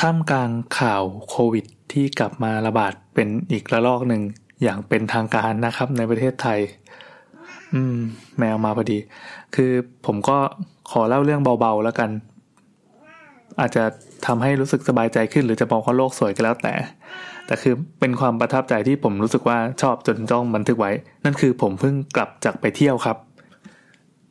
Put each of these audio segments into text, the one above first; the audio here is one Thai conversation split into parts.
ท่ามกลางข่าวโควิด ที่กลับมาระบาดเป็นอีกระลอกหนึ่งอย่างเป็นทางการนะครับในประเทศไทย อืม แมวมาพอดี คือผมก็ขอเล่าเรื่องเบาๆแล้วกัน อาจจะทำให้รู้สึกสบายใจขึ้น หรือจะมองว่าโลกสวยก็แล้วแต่ แต่คือเป็นความประทับใจที่ผมรู้สึกว่าชอบจนจ้องบันทึกไว้ นั่นคือผมเพิ่งกลับจากไปเที่ยวครับ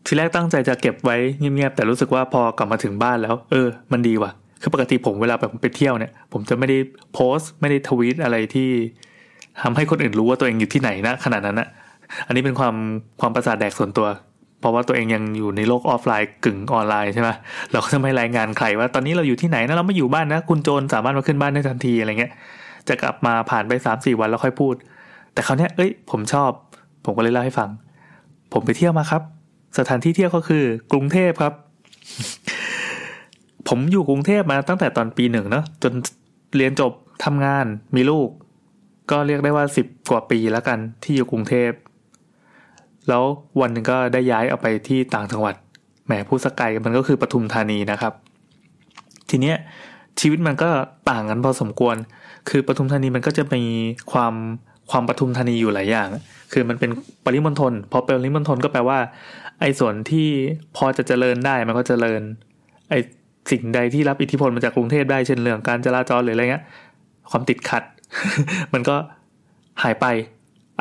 ทีแรกตั้งใจจะเก็บไว้เงียบๆแต่รู้สึกว่าพอกลับมาถึงบ้านแล้ว เออ มันดีว่ะ คือปกติผมเวลาแบบไปเที่ยวเนี่ย ผมจะไม่ได้โพสต์ไม่ได้ทวีตอะไรที่ทำให้คนอื่นรู้ว่าตัวเองอยู่ที่ไหนนะขนาดนั้นนะอันนี้เป็นความความประสาทแดกส่วนตัว เพราะว่าตัวเองยังอยู่ในโลกออฟไลน์กึ่งออนไลน์ใช่ไหมเราก็จะไม่รายงานใครว่าตอนนี้เราอยู่ที่ไหนนะเราไม่อยู่บ้านนะคุณโจรสามารถมาขึ้นบ้านได้ทันทีอะไรเงี้ย จะกลับมาผ่านไปสามสี่วันแล้วค่อยพูด แต่คราวนี้เอ้ย ผมชอบ ผมก็เลยเล่าให้ฟัง ผมไปเที่ยวมาครับ สถานที่เที่ยวก็คือ กรุงเทพครับ ผมอยู่กรุงเทพมาตั้งแต่ตอนปีหนึ่งเนาะจนเรียนจบทำงานมีลูก ก็เรียกได้ว่าสิบกว่าปีแล้วกันที่อยู่กรุงเทพ แล้ววันหนึ่งก็ได้ย้ายเอาไปที่ต่างจังหวัดแหมผู้สกายมันก็คือปทุมธานีนะครับ ทีเนี้ยชีวิตมันก็ต่างกันพอสมควร คือปทุมธานีมันก็จะมีความความปทุมธานีอยู่หลายอย่าง คือมันเป็นปริมณฑล พอเป็นปริมณฑลก็แปลว่า ไอ้ส่วนที่พอจะเจริญได้มันก็เจริญ ไอ้ สิ่งใดที่รับอิทธิพลมาจากกรุงเทพได้เช่นเรื่องการจราจรหรืออะไรเงี้ย ความติดขัด มันก็หายไป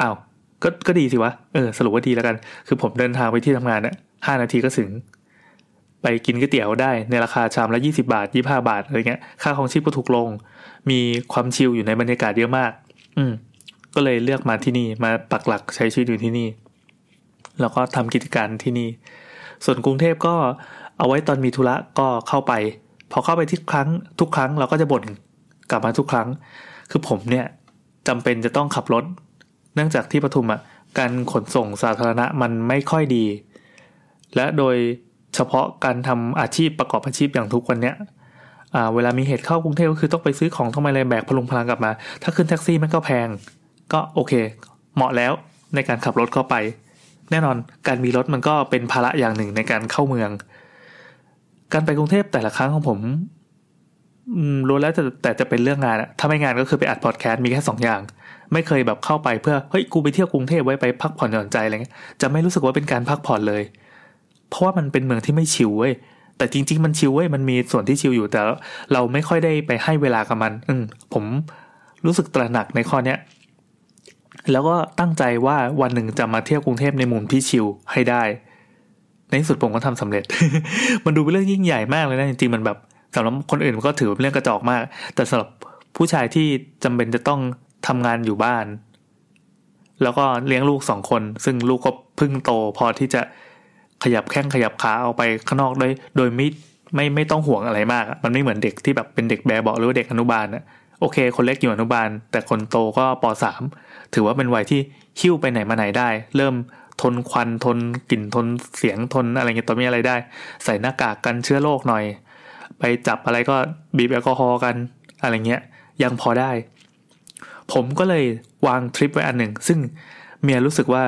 อ้าวก็ก็ดีสิวะเออสรุปว่าดีแล้วกัน คือผมเดินทางไปที่ทำงานเนี่ยห้านาทีก็ถึง ไปกินก๋วยเตี๋ยวได้ในราคาชามละยี่สิบาทยี่ห้าบาทอะไรเงี้ย ค่าของชีพก็ถูกลง มีความชิลอยู่ในบรรยากาศเยอะมาก อืม ก็เลยเลือกมาที่นี่มาปักหลักใช้ชีวิตอยู่ที่นี่ แล้วก็ทำกิจการที่นี่ ส่วนกรุงเทพก็ เอาไว้ตอนมีธุระก็เข้าไป พอเข้าไปที่ครั้ง ทุกครั้งเราก็จะบ่นกลับมาทุกครั้ง คือผมเนี่ยจำเป็นจะต้องขับรถ เนื่องจากที่ปทุมอะการขนส่งสาธารณะมันไม่ค่อยดี และโดยเฉพาะการทำอาชีพประกอบอาชีพอย่างทุกวันเนี้ยเวลามีเหตุเข้ากรุงเทพก็คือต้องไปซื้อของต้องไปอะไรแบกพลุงพลังกลับมา ถ้าขึ้นแท็กซี่มันก็แพง ก็โอเค เหมาะแล้วในการขับรถเข้าไป แน่นอนการมีรถมันก็เป็นภาระอย่างหนึ่งในการเข้าเมือง การไปกรุงเทพแต่ละครั้งของผมรู้แล้วแต่แต่จะเป็นเรื่องงานอะถ้าไม่งานก็คือไปอัดพอดแคสต์มีแค่สองอย่าง ไม่เคยแบบเข้าไปเพื่อเฮ้ยกูไปเที่ยวกรุงเทพไว้ไปพักผ่อนหย่อนใจอะไรเงี้ยจะไม่รู้สึกว่าเป็นการพักผ่อนเลย เพราะว่ามันเป็นเมืองที่ไม่ชิวเว้ยแต่จริง ๆ มันชิวเว้ยมันมีส่วนที่ชิวอยู่แต่เราไม่ค่อยได้ไปให้เวลากับมัน อืผมรู้สึกตระหนักในข้อเนี้ยแล้วก็ตั้งใจว่าวันหนึ่งจะมาเที่ยวกรุงเทพในมุมที่ชิลให้ได้ ในที่สุดผมก็ทำสำเร็จ มันดูเป็นเรื่องยิ่งใหญ่มากเลยนะจริงๆมันแบบสำหรับคนอื่นมันก็ถือเป็นเรื่องกระจอกมาก แต่สำหรับผู้ชายที่จำเป็นจะต้องทำงานอยู่บ้าน แล้วก็เลี้ยงลูกสองคน ซึ่งลูกก็พึ่งโต พอที่จะขยับแข้งขยับขาออกไปข้างนอกโดยโดยไม่ไม่ไม่ต้องห่วงอะไรมาก มันไม่เหมือนเด็กที่แบบเป็นเด็กแบบเบาหรือว่าเด็กอนุบาลอะโอเค คนเล็กอยู่อนุบาล แต่คนโตก็ปสามถือว่าเป็นวัยที่หิ้วไปไหนมาไหนได้ เริ่ม ทนควันทนกลิ่นทนเสียงทนอะไรเงี้ยตัวมีอะไรได้ ใส่หน้ากากกันเชื้อโรคหน่อย ไปจับอะไรก็บีบแอลกอฮอล์กันอะไรเงี้ยยังพอได้ ผมก็เลยวางทริปไว้อันหนึ่ง ซึ่งเมียรู้สึกว่า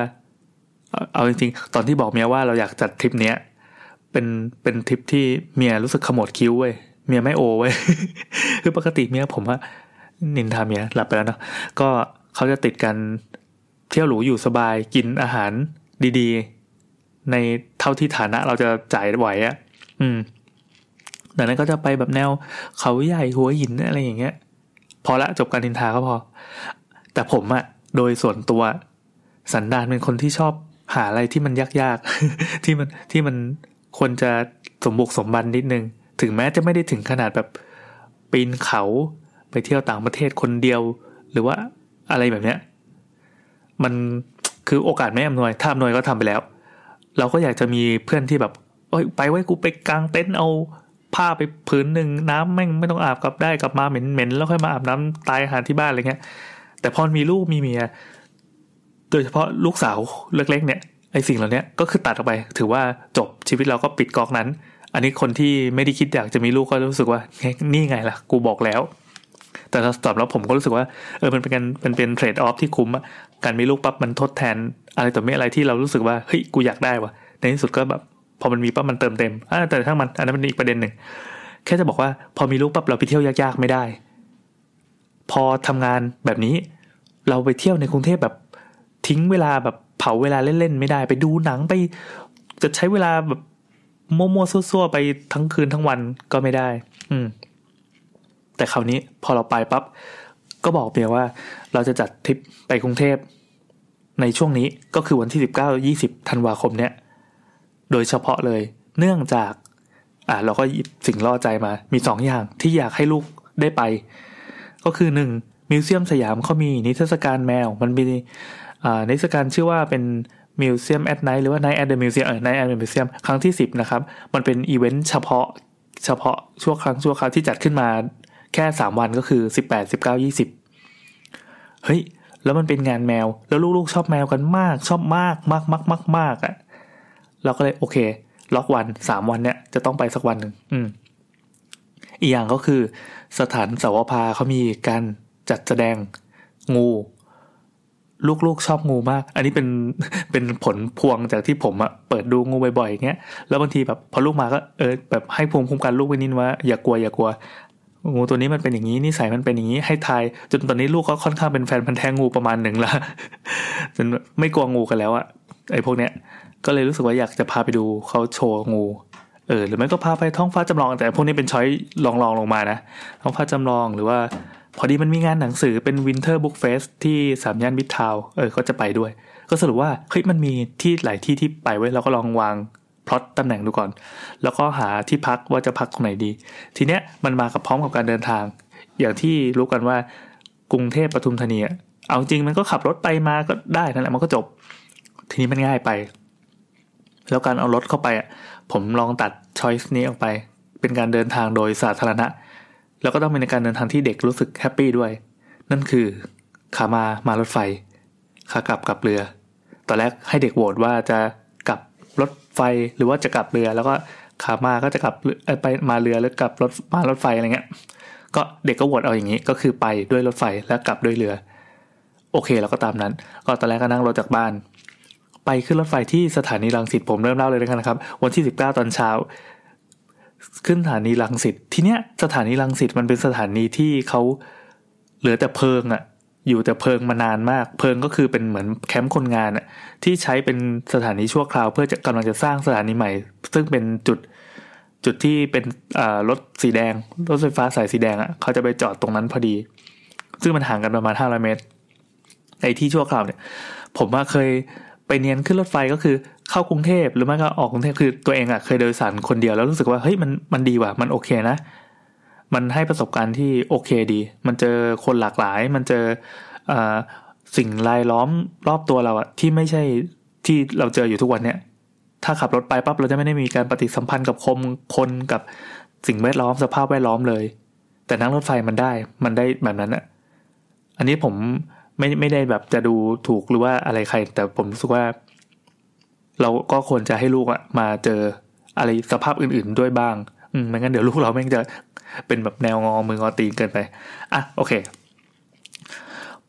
เอาจริงๆ ตอนที่บอกเมียว่าเราอยากจัดทริปเนี้ยเป็นเป็นทริปที่เมียรู้สึกขมวดคิ้วเว้ยเมียไม่โอเว้ยคือปกติเมียผมว่านินทาเมียหลับไปแล้วเนาะก็เขาจะติดกัน เที่ยวหรูอยู่สบายกินอาหารดี ๆ ในเท่าที่ฐานะเราจะจ่ายไหวอะ่ะ อืมดังนั้นก็จะไปแบบแนวเขาใหญ่หัวหินอะไรอย่างเงี้ย พอละจบการนินทาก็พอ แต่ผมอะโดยส่วนตัว สันดานเป็นคนที่ชอบหาอะไรที่มันยากๆ ที่มันที่มันควรจะสมบุกสมบันนิดนึง ถึงแม้จะไม่ได้ถึงขนาดแบบปีนเขาไปเที่ยวต่างประเทศคนเดียว หรือว่าอะไรแบบเนี้ย มันคือโอกาสไม่อำนวย ถ้าอำนวยก็ทำไปแล้ว เราก็อยากจะมีเพื่อนที่แบบโอ้ยไปไว้กูไปกลางเต็นท์เอาผ้าไปพื้นหนึ่งน้ำแม่งไม่ต้องอาบกลับได้กลับมาเหม็นเหม็นแล้วค่อยมาอาบน้ำตายหาที่บ้านอะไรเงี้ย แต่พอมีลูกมีเมีย โดยเฉพาะลูกสาวเล็กๆเนี่ยไอสิ่งเหล่านี้ก็คือตัดออกไป ถือว่าจบชีวิตเราก็ปิดกอกนั้น อันนี้คนที่ไม่ได้คิดอยากจะมีลูกก็รู้สึกว่า นี่ไงล่ะ กูบอกแล้ว แต่สำหรับผมก็รู้สึกว่าเออมันเป็นการเป็นเป็นเทรดออฟที่คุ้มอะการมีลูกปั๊บมันทดแทน อะไรต่อไม่อะไรที่เรารู้สึกว่าเฮ้ยกูอยากได้วะในที่สุดก็แบบพอมันมีปั๊บมันเติมเต็มอ่าแต่ทั้งมันอันนั้นเป็นอีกประเด็นหนึ่งแค่จะบอกว่าพอมีลูกปั๊บเราไปเที่ยวยากๆไม่ได้ พอทำงานแบบนี้ เราไปเที่ยวในกรุงเทพแบบทิ้งเวลาแบบเผาเวลาเล่นๆไม่ได้ ไปดูหนังไป จะใช้เวลาแบบมั่วๆซั่วๆไปทั้งคืนทั้งวันก็ไม่ได้ อืม แต่คราวนี้พอเราไปปั๊บก็บอกเมียว่าเราจะจัดทริปไปกรุงเทพในช่วงนี้ก็คือวันที่สิบเก้ายี่สิบธันวาคมเนี้ยโดยเฉพาะเลยเนื่องจากอ่าเราก็หยิบสิ่งล่อใจมา มีสองอย่างที่อยากให้ลูกได้ไป ก็คือหนึ่งมิวเซียมสยามเขามีนิทรรศการแมว มันมีอ่านิทรรศการชื่อว่าเป็น Museum at Night หรือว่า Night at the Museum เออ Night at the Museum ครั้งที่สิบนะครับ มันเป็นอีเวนต์เฉพาะเฉพาะชั่วครั้งชั่วคราวที่จัดขึ้นมา แค่สามวันก็คือสิบแปดสิบเก้ายี่สิบเฮ้ย แล้วมันเป็นงานแมว แล้วลูกๆชอบแมวกันมาก ชอบมากมากมากมากมากอะ เราก็เลยโอเค ล็อกวันสามวันเนี่ยจะต้องไปสักวันหนึ่งอืม อีกอย่างก็คือ สถานสาวพาเขามีการจัดแสดงงู ลูกๆชอบงูมาก อันนี้เป็นเป็นผลพวงจากที่ผมอะเปิดดูงูบ่อยๆอย่างเงี้ยแล้วบางทีแบบพอลูกมาก็เออแบบให้ภูมิคุ้มกันลูกไปนิดว่าอย่ากลัวอย่ากลัว งูตัวนี้มันเป็นอย่างนี้นิสัยมันเป็นอย่างนี้ให้ทาย จนตอนนี้ลูกก็ค่อนข้างเป็นแฟนพันธ์แท้งูประมาณหนึ่งละจนไม่กลัวงูกันแล้วอะไอ้พวกเนี้ย ก็เลยรู้สึกว่าอยากจะพาไปดูเขาโชว์งูเออหรือไม่ก็พาไปท้องฟ้าจำลอง แต่พวกนี้เป็นช้อยลองๆลงมานะท้องฟ้าจำลองหรือว่า พอดีมันมีงานหนังสือเป็น Winter Book Fest ที่สามย่านมิตรทาวเออก็จะไปด้วย ก็สรุปว่าเฮ้ยมันมีที่หลายที่ที่ไปไว้เราก็ลองวาง พลอตตำแหน่งดูก่อน แล้วก็หาที่พักว่าจะพักตรงไหนดี ทีเนี้ยมันมากับพร้อมกับการเดินทาง อย่างที่รู้กันว่ากรุงเทพปทุมธานีอะเอาจริงมันก็ขับรถไปมาก็ได้นั่นแหละมันก็จบ ทีนี้มันง่ายไป แล้วการเอารถเข้าไปอะผมลองตัดช้อยส์นี้ออกไป เป็นการเดินทางโดยสาธารณะ แล้วก็ต้องเป็นการเดินทางที่เด็กรู้สึกแฮปปี้ด้วย นั่นคือขามามารถไฟขากลับกับเรือ ตอนแรกให้เด็กโหวตว่าจะ ไฟหรือว่าจะกลับเรือ แล้วก็ขามาก็จะกลับไปมาเรือหรือกลับรถมารถไฟอะไรเงี้ย ก็เด็กก็โหวตเอาอย่างนี้ ก็คือไปด้วยรถไฟแล้วกลับด้วยเรือ โอเคเราก็ตามนั้น ก็ตอนแรกก็นั่งรถจากบ้าน ไปขึ้นรถไฟที่สถานีรังสิตผมเริ่มเล่าเลยนะครับ วันที่ 19 ตอนเช้า ขึ้นสถานีรังสิตทีเนี้ยสถานีรังสิตมันเป็นสถานีที่เขาเหลือแต่เพิงอะ อยู่แต่เพิงมานานมาก เพิงก็คือเป็นเหมือนแคมป์คนงานอะที่ใช้เป็นสถานีชั่วคราว เพื่อจะกำลังจะสร้างสถานีใหม่ ซึ่งเป็นจุดจุดที่เป็นรถสีแดง รถไฟฟ้าสายสีแดงอะเขาจะไปจอดตรงนั้นพอดี ซึ่งมันห่างกันประมาณ500เมตรในที่ชั่วคราวเนี่ย ผมว่าเคยไปเนียนขึ้นรถไฟก็คือเข้ากรุงเทพหรือไม่ก็ออกกรุงเทพคือตัวเองอะ่ะเคยโดยสารคนเดียวแล้วรู้สึกว่าเฮ้ยมันมันดีว่ะมันโอเคนะ มันให้ประสบการณ์ที่โอเคดี มันเจอคนหลากหลาย มันเจออสิ่งรายล้อมรอบตัวเราอะที่ไม่ใช่ที่เราเจออยู่ทุกวันเนี่ย ถ้าขับรถไปปั๊บเราจะไม่ได้มีการปฏิสัมพันธ์กับคมคนกับสิ่งแวดล้อมสภาพแวดล้อมเลย แต่นั่งรถไฟมันได้ มันได้แบบนั้นอะอันนี้ผมไม่ไม่ได้แบบจะดูถูกหรือว่าอะไรใคร แต่ผมรู้สึกว่า เราก็ควรจะให้ลูกอะมาเจออะไรสภาพอื่น ๆด้วยบ้าง อืมไม่งั้นเดี๋ยวลูกเราแม่งจะ เป็นแบบแนวงอมืองอตีนเกินไป อะโอเค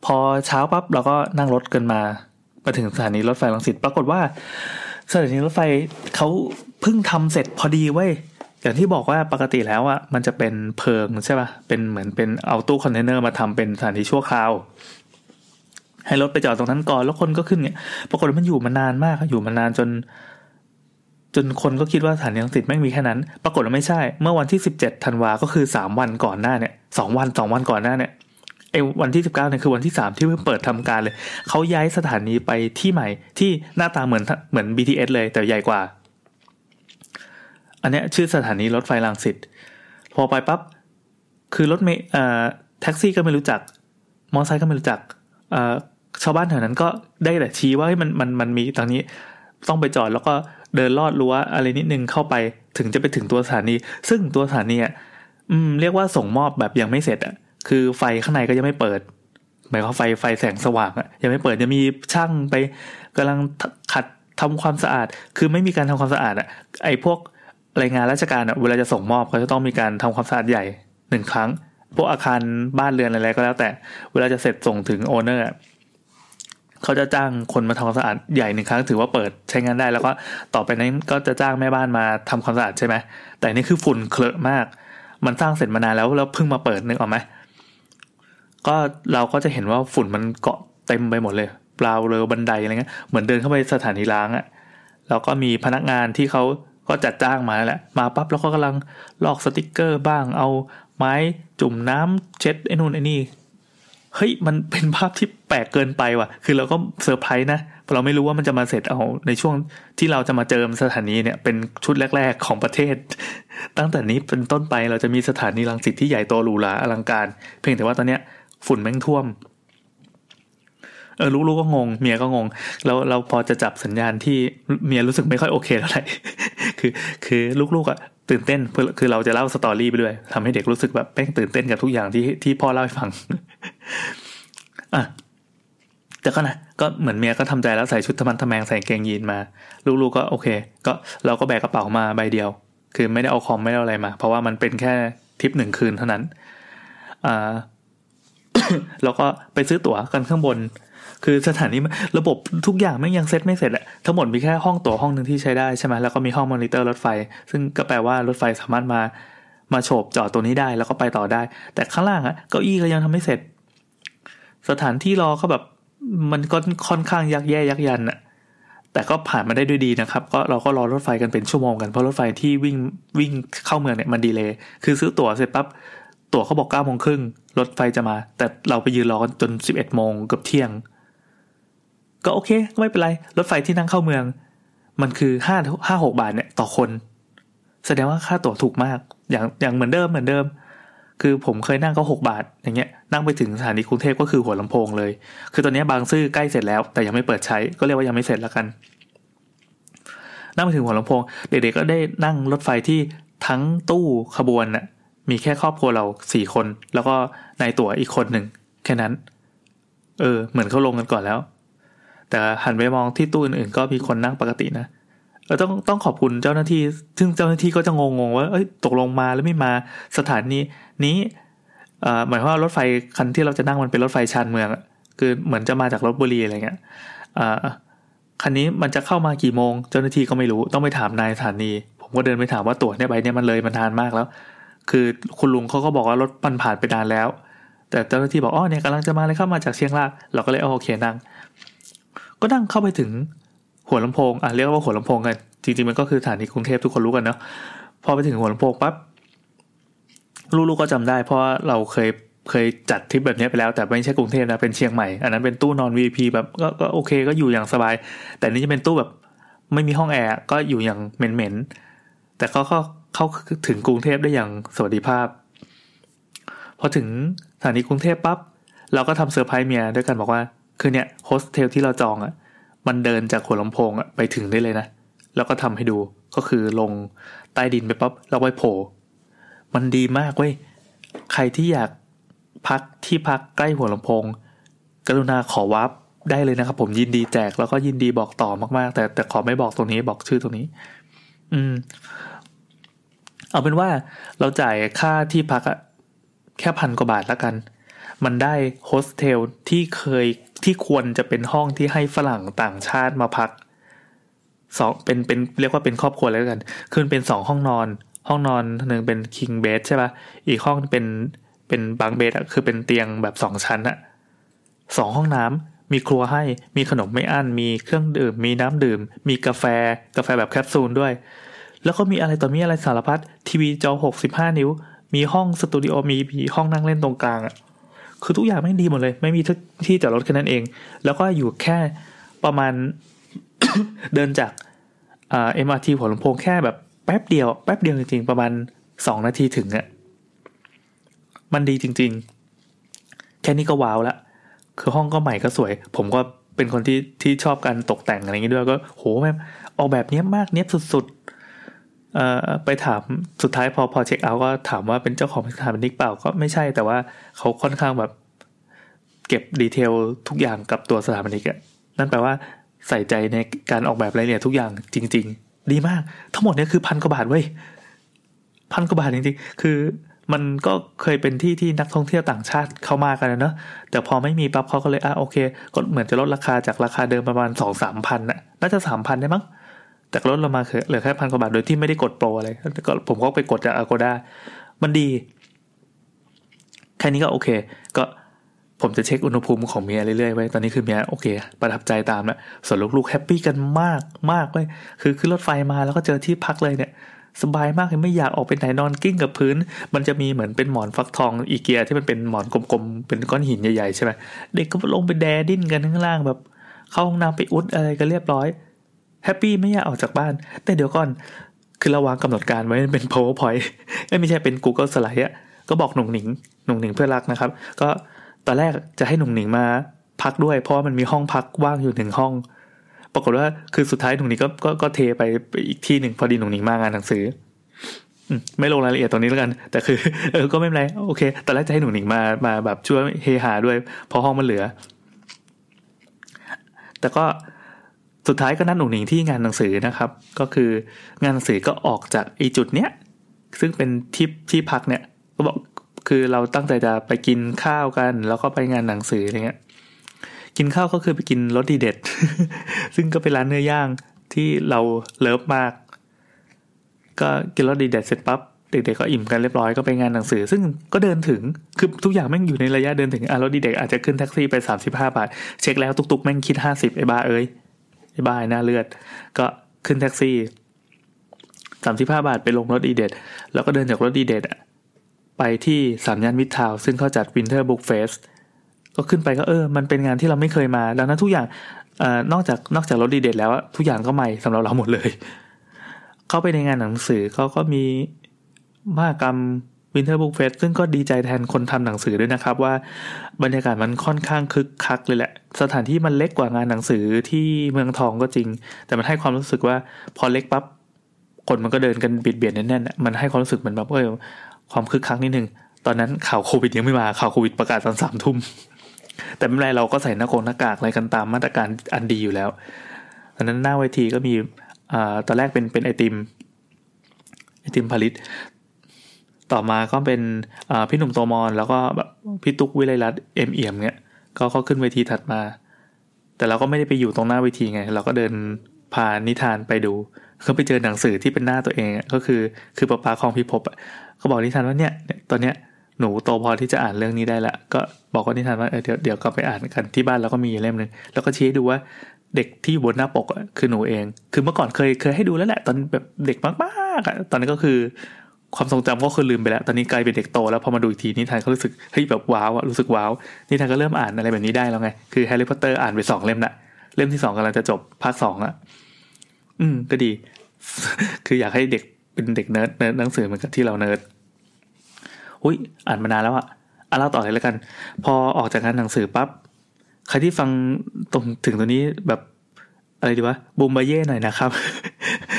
พอเช้าปั๊บเราก็นั่งรถกันมามาถึงสถานีรถไฟลังสิตปรากฏว่าสถานีรถไฟเขาเพิ่งทำเสร็จพอดีเว้ยอย่างที่บอกว่าปกติแล้วอะมันจะเป็นเพิงใช่ปะ่ะเป็นเหมือนเป็นเอาตู้คอนเทนเนอร์มาทำเป็นสถานีชั่วคราว ให้รถไปจอดตรงนั้นก่อนแล้วคนก็ขึ้นเนี่ย ปรากฏว่ามันอยู่มานานมากอยู่มานานจน จนคนก็คิดว่าสถานีรังสิตไม่มีแค่นั้น ปรากฏว่าไม่ใช่ เมื่อวันที่สิบเจ็ดธันวาก็คือสามวันก่อนหน้าเนี่ยสองวันสองวันก่อนหน้าเนี่ยไอ้วันที่สิบเก้าเนี่ยคือวันที่สามที่เพิ่งเปิดทำการเลยเขาย้ายสถานีไปที่ใหม่ที่หน้าตาเหมือนเหมือน BTS เลยแต่ใหญ่กว่า อันเนี้ยชื่อสถานีรถไฟรังสิตพอไปปั๊บคือรถเมย์แท็กซี่ก็ไม่รู้จัก มอเตอร์ไซค์ก็ไม่รู้จักเอ่อชาวบ้านแถวนั้นก็ได้แต่ชี้ว่ามันมันมันมีตรงนี้ต้องไปจอดแล้วก็ เดินลอดรั้วอะไรนิดนึงเข้าไปถึงจะไปถึงตัวสถานี ซึ่งตัวสถานีอะอืมเรียกว่าส่งมอบแบบยังไม่เสร็จอะคือไฟข้างในก็ยังไม่เปิด หมายความไฟไฟแสงสว่างอะยังไม่เปิดจะมีช่างไปกำลังขัดทำความสะอาด คือไม่มีการทำความสะอาดอะไอ้พวกรายงานราชการอะเวลาจะส่งมอบเขาจะต้องมีการทำความสะอาดใหญ่หนึ่งครั้งพวกอาคารบ้านเรือนอะไรก็แล้วแต่ เวลาจะเสร็จส่งถึงโอเนอร์ เขาจะจ้างคนมาทำความสะอาดใหญ่หนึ่งครั้งถือว่าเปิดใช้งานได้แล้วก็ต่อไปนั้นก็จะจ้างแม่บ้านมาทำความสะอาดใช่ไหมแต่นี่คือฝุ่นเคลอะมาก มันสร้างเสร็จมานานแล้วแล้วเพิ่งมาเปิดนึกออกไหมก็เราก็จะเห็นว่าฝุ่นมันเกาะเต็มไปหมดเลยเปล่าเรือบันไดอะไรเงี้ยเหมือนเดินเข้าไปสถานีร้างอะแล้วก็มีพนักงานที่เขาก็จัดจ้างมาแล้วแหละมาปั๊บแล้วก็กำลังลอกสติกเกอร์บ้างเอาไม้จุ่มน้ำเช็ดไอ้นู่นไอ้นี่ เฮ้ยมันเป็นภาพที่แปลกเกินไปว่ะ คือเราก็เซอร์ไพรส์นะเราไม่รู้ว่ามันจะมาเสร็จเอาในช่วงที่เราจะมาเจอสถานีเนี่ยเป็นชุดแรก ๆของประเทศ ตั้งแต่นี้เป็นต้นไปเราจะมีสถานีรังสิตที่ใหญ่โตหรูหราอลังการ เพียงแต่ว่าตอนเนี้ยฝุ่นแม่งท่วมเออลูกๆก็งง เมียก็งง แล้วเราพอจะจับสัญญาณที่เมียรู้สึกไม่ค่อยโอเคเท่าไหร่คือคือลูกๆอะตื่นเต้นเพื่อคือเราจะเล่าสตอรี่ไปด้วยทำให้เด็กรู้สึกแบบแป้งตื่นเต้นกับทุกอย่างที่ที่พ่อเล่าให้ฟัง อะแต่ก็นะก็เหมือนเมียก็ทำใจแล้วใส่ชุดทมันทแมงใส่เกงยีนมา ลูกๆก็โอเค ก็เราก็แบกกระเป๋ามาใบเดียว คือไม่ได้เอาคอมไม่ได้อะไรมา เพราะว่ามันเป็นแค่ทริปหนึ่งคืนเท่านั้นอ่าแล้วก็ไปซื้อตั๋วกันข้างบน คือสถานีระบบทุกอย่างไม่ยังเซ็ตไม่เสร็จอะทั้งหมดมีแค่ห้องตั๋วห้องหนึ่งที่ใช้ได้ใช่ไหมแล้วก็มีห้องมอนิเตอร์รถไฟ ซึ่งก็แปลว่ารถไฟสามารถมามาโฉบจอดตัวนี้ได้แล้วก็ไปต่อได้ แต่ข้างล่างอะเก้าอี้ก็ยังทำไม่เสร็จ สถานที่รอก็แบบมันก็ค่อนข้างยักแย่ยักยันอะแต่ก็ผ่านมาได้ด้วยดีนะครับ ก็เราก็รอรถไฟกันเป็นชั่วโมงกันเพราะรถไฟที่วิ่งวิ่งเข้าเมืองเนี่ยมันดีเลยคือซื้อตั๋วเสร็จปั๊บตั๋วเขาบอกเก้าโมงครึ่งรถไฟจะมา แต่เราไปยืนรอกันจนสิบเอ็ดโมงเกือบเที่ยง ก็โอเคก็ไม่เป็นไร รถไฟที่นั่งเข้าเมือง มันคือห้าห้าหกบาทเนี่ยต่อคน แสดงว่าค่าตั๋วถูกมาก อย่างอย่างเหมือนเดิมเหมือนเดิม คือผมเคยนั่งก็หกบาท อย่างเงี้ยนั่งไปถึงสถานีกรุงเทพก็คือหัวลำโพงเลย คือตอนนี้บางซื่อใกล้เสร็จแล้ว แต่ยังไม่เปิดใช้ก็เรียกว่ายังไม่เสร็จแล้วกัน นั่งไปถึงหัวลำโพง เด็กๆก็ได้นั่งรถไฟที่ทั้งตู้ขบวนน่ะมีแค่ครอบครัวเราสี่คน แล้วก็นายตั๋วอีกคนหนึ่งแค่นั้น เออ เหมือนเขาลงกันก่อนแล้ว แต่หันไปมองที่ตู้อื่นๆ ก็มีคนนั่งปกตินะ เราต้องต้องขอบคุณเจ้าหน้าที่ ซึ่งเจ้าหน้าที่ก็จะงงๆว่าเอ้ยตกลงมาแล้วไม่มาสถานีนี้หมายความว่ารถไฟคันที่เราจะนั่งมันเป็นรถไฟชานเมืองคือเหมือนจะมาจากรถบุรีอะไรเงี้ยคันนี้มันจะเข้ามากี่โมง เจ้าหน้าที่ก็ไม่รู้ต้องไปถามนายสถานี ผมก็เดินไปถามว่าตั๋วเนี่ยใบเนี่ยมันเลยมันนานมากแล้ว คือคุณลุงเขาก็บอกว่ารถมันผ่านไปนานแล้ว แต่เจ้าหน้าที่บอกอ๋อเนี่ยกำลังจะมาเลยเข้ามาจากเชียงรากเราก็เลยโอเคนั่ง ก็นั่งเข้าไปถึง หัวลำโพงอะเรียกว่าหัวลำโพงกัน จริงๆมันก็คือสถานีกรุงเทพทุกคนรู้กันเนาะพอไปถึงหัวลำโพงปั๊บลูกๆก็จำได้ เพราะเราเคยเคยจัดทริปแบบนี้ไปแล้ว แต่ไม่ใช่กรุงเทพนะเป็นเชียงใหม่ อันนั้นเป็นตู้นอน VIP แบบก็ก็โอเคก็อยู่อย่างสบาย แต่นี่จะเป็นตู้แบบไม่มีห้องแอร์ก็อยู่อย่างเหม็นๆแต่ก็เข้าขาถึงกรุงเทพได้อย่างสวัสดิภาพพอถึงสถานีกรุงเทพปั๊บเราก็ทำเซอร์ไพรส์เมียด้วยกันบอกว่า คือเนี่ยโฮสเทลที่เราจองอะ่ะ มันเดินจากหัวลำโพงอะไปถึงได้เลยนะ แล้วก็ทำให้ดูก็คือลงใต้ดินไปปั๊บแล้วไปโผล่มันดีมากเว้ยใครที่อยากพักที่พักใกล้หัวลำโพง กรุณาขอวับได้เลยนะครับ ผมยินดีแจกแล้วก็ยินดีบอกต่อมากๆ แต่แต่ขอไม่บอกตรงนี้บอกชื่อตรงนี้ อืม เอาเป็นว่าเราจ่ายค่าที่พักอะแค่พันกว่าบาทแล้วกัน มันได้โฮสเทลที่เคยที่ควรจะเป็นห้องที่ให้ฝรั่งต่างชาติมาพักสองเป็นเป็นเรียกว่าเป็นครอบครัวแล้วกัน คือเป็นสองห้องนอน ห้องนอนหนึ่งเป็นคิงเบดใช่ปะอีกห้องเป็นเป็นบังเบดอะคือเป็นเตียงแบบสองชั้นอะสองห้องน้ำมีครัวให้มีขนมไม่อั้นมีเครื่องดื่ม มีน้ำดื่ม มีกาแฟกาแฟแบบแคปซูลด้วย แล้วก็มีอะไรต่อมีอะไรสารพัดทีวีจอหกสิบห้านิ้ว มีห้องสตูดิโอมีมีห้องนั่งเล่นตรงกลางอะ คือทุกอย่างไม่ดีหมดเลย ไม่มีที่จอดรถแค่นั้นเอง แล้วก็อยู่แค่ประมาณเดินจากเอ็มอาร์ทีหัวลำโพงแค่แบบแป๊บเดียวแป๊บเดียวจริงๆ ประมาณสองนาทีถึงอะมันดีจริง ๆ แค่นี้ก็ว้าวละคือห้องก็ใหม่ก็สวย ผมก็เป็นคนที่ที่ชอบการตกแต่งอะไรอย่างนี้ด้วยก็โหแม่ออกแบบเนี้ยมากเนี้ยสุดๆ ไปถามสุดท้ายพอพอเช็คเอาท์ก็ถามว่าเป็นเจ้าของสถาปนิกเปล่าก็ไม่ใช่แต่ว่าเขาค่อนข้างแบบเก็บดีเทลทุกอย่างกับตัวสถาปนิกอะนั่นแปลว่าใส่ใจในการออกแบบรายละเอียดทุกอย่างจริง ๆ ดีมาก ทั้งหมดนี้คือพันกว่าบาทเว้ยพันกว่าบาทจริงๆ คือมันก็เคยเป็นที่ที่นักท่องเที่ยวต่างชาติเข้ามากันนะเนาะแต่พอไม่มีปั๊บเขาก็เลยอะโอเค ก็เหมือนจะลดราคาจากราคาเดิมประมาณสองสามพันน่ะน่าจะสามพันได้มั้ง แต่ลดลงมาเหลือแค่พันกว่าบาทโดยที่ไม่ได้กดโปรอะไรก็ผมก็ไปกดจากอากูด้ามันดี แค่นี้ก็โอเค ก็ผมจะเช็คอุณหภูมิของเมียเรื่อยๆไว้ตอนนี้คือเมียโอเค ประทับใจตามแล้วส่วนลูกๆแฮปปี้กันมากมากเลยคือขึ้นรถไฟมาแล้วก็เจอที่พักเลยเนี่ยสบายมากเลยไม่อยากออกไปไหนนอนกลิ้งกับพื้น มันจะมีเหมือนเป็นหมอนฟักทองอีเกียที่มันเป็นหมอนกลมๆเป็นก้อนหินใหญ่ๆใช่ไหมเด็กก็ลงไปแด่ดิ้นกันข้างล่างแบบ เข้าห้องน้ำไปอุดอะไรกันเรียบร้อย แฮปปี้ไม่อยากออกจากบ้าน แต่เดี๋ยวก่อน คือระวางกำหนดการไว้เป็น powerpoint ไม่ใช่เป็น Google Slide อะก็บอกหนุ่งหนิงหนุ่งหนิงเพื่อรักนะครับ ก็ตอนแรกจะให้หนุ่งหนิงมาพักด้วย เพราะว่ามันมีห้องพักว่างอยู่หนึ่งห้อง ปรากฏว่าคือสุดท้ายหนุ่งหนิงก็ก็ก็เทไปอีกที่หนึ่งพอดีหนุ่งหนิงมางานหนังสือไม่ลงรายละเอียดตรงนี้แล้วกัน แต่คือเออก็ไม่เป็นไรโอเคตอนแรกจะให้หนุ่งหนิงมามาแบบช่วยเฮฮาด้วยเพราะห้องมันเหลือ แต่ก็ สุดท้ายก็นัดหนุ่งหนิงที่งานหนังสือนะครับ ก็คืองานหนังสือก็ออกจากไอจุดเนี้ยซึ่งเป็นที่ที่พักเนี่ยก็บอกคือเราตั้งใจจะไปกินข้าวกัน แล้วก็ไปงานหนังสืออะไรเงี้ยกินข้าวก็คือไปกินรสดีเด็ด ซึ่งก็เป็นร้านเนื้อย่างที่เราเลิฟมาก ก็กินรสดีเด็ดเสร็จปั๊บเด็กๆก็อิ่มกันเรียบร้อยก็ไปงานหนังสือ ซึ่งก็เดินถึงคือทุกอย่างแม่งอยู่ในระยะเดินถึงอะรสดีเด็ดอาจจะขึ้นแท็กซี่ไป 35 บาท เช็คแล้วตุกๆแม่งคิด 50ไอ้บ้าเอ้ย บ้าหน้าเลือด ก็ขึ้นแท็กซี่สามสิบห้าบาทไปลงรสดีเด็ดแล้วก็เดินจากรสดีเด็ดไปที่สามย่านมิตรทาวน์ซึ่งเขาจัด Winter Book Fest ก็ขึ้นไปก็เออ มันเป็นงานที่เราไม่เคยมา ดังนั้นทุกอย่างอนอกจากนอกจากรสดีเด็ดแล้วทุกอย่างก็ใหม่สำหรับเราหมดเลย เข้าไปในงานหนังสือเขาก็มีมากรรม วินเทอร์บุ๊กเฟสซึ่งก็ดีใจแทนคนทำหนังสือด้วยนะครับว่าบรรยากาศมันค่อนข้างคึกคักเลยแหละ สถานที่มันเล็กกว่างานหนังสือที่เมืองทองก็จริง แต่มันให้ความรู้สึกว่าพอเล็กปั๊บคนมันก็เดินกันเบียดเบียดแน่นๆมันให้ความรู้สึกเหมือนแบบเออความคึกคักนิดนึงตอนนั้นข่าวโควิดยังไม่มาข่าวโควิดประกาศตอนสามทุ่มแต่ไม่ไรเราก็ใส่หน้ากงหน้ากากอะไรกันตามมาตรการอันดีอยู่แล้วตอนนั้นหน้าเวทีก็มีอ่าตอนแรกเป็นเป็นไอติมไอติมพริษฐ์ ต่อมาก็เป็นพี่หนุ่มโตมร แล้วก็แบบพี่ตุ๊กวิไลรัตน์เอมเอี่ยมเนี่ยก็เขาขึ้นเวทีถัดมา แต่เราก็ไม่ได้ไปอยู่ตรงหน้าเวทีไง เราก็เดินผ่านนิทานไปดูก็ไปเจอหนังสือที่เป็นหน้าตัวเองก็คือคือปะปาของพิภพอะก็บอกนิทานว่าเนี่ยตอนเนี้ยหนูโตพอที่จะอ่านเรื่องนี้ได้ละก็บอกว่านิทานว่าเดี๋ยวเดี๋ยวก็ไปอ่านกันที่บ้านแล้วก็มีเล่มหนึ่งแล้วก็ชี้ดูว่าเด็กที่อยู่บนหน้าปกอะคือหนูเอง คือเมื่อก่อนเคยเคยให้ดูแล้วแหละ ตอนแบบเด็กมากๆอะตอนนั้นก็คือ ความทรงจำก็คือลืมไปแล้ว ตอนนี้กลายเป็นเด็กโตแล้วพอมาดูอีกทีนิทานก็รู้สึกเฮ้ยแบบว้าวอะรู้สึกว้าวนิทานก็เริ่มอ่านอะไรแบบนี้ได้แล้วไง คือแฮร์รี่พอตเตอร์อ่านไปสองเล่มละเล่มที่สองกำลังจะจบภาคสองละอืม ก็ดี คืออยากให้เด็กเป็นเด็ก nerd nerd หนังสือเหมือนกับที่เราเนิร์ดอุ้ยอ่านมานานแล้วอะอะเล่าต่อเลยแล้วกัน พอออกจากงานหนังสือปั๊บใครที่ฟังตรงถึงตัวนี้แบบอะไรดีวะบูมบาเย่หน่อยนะครับ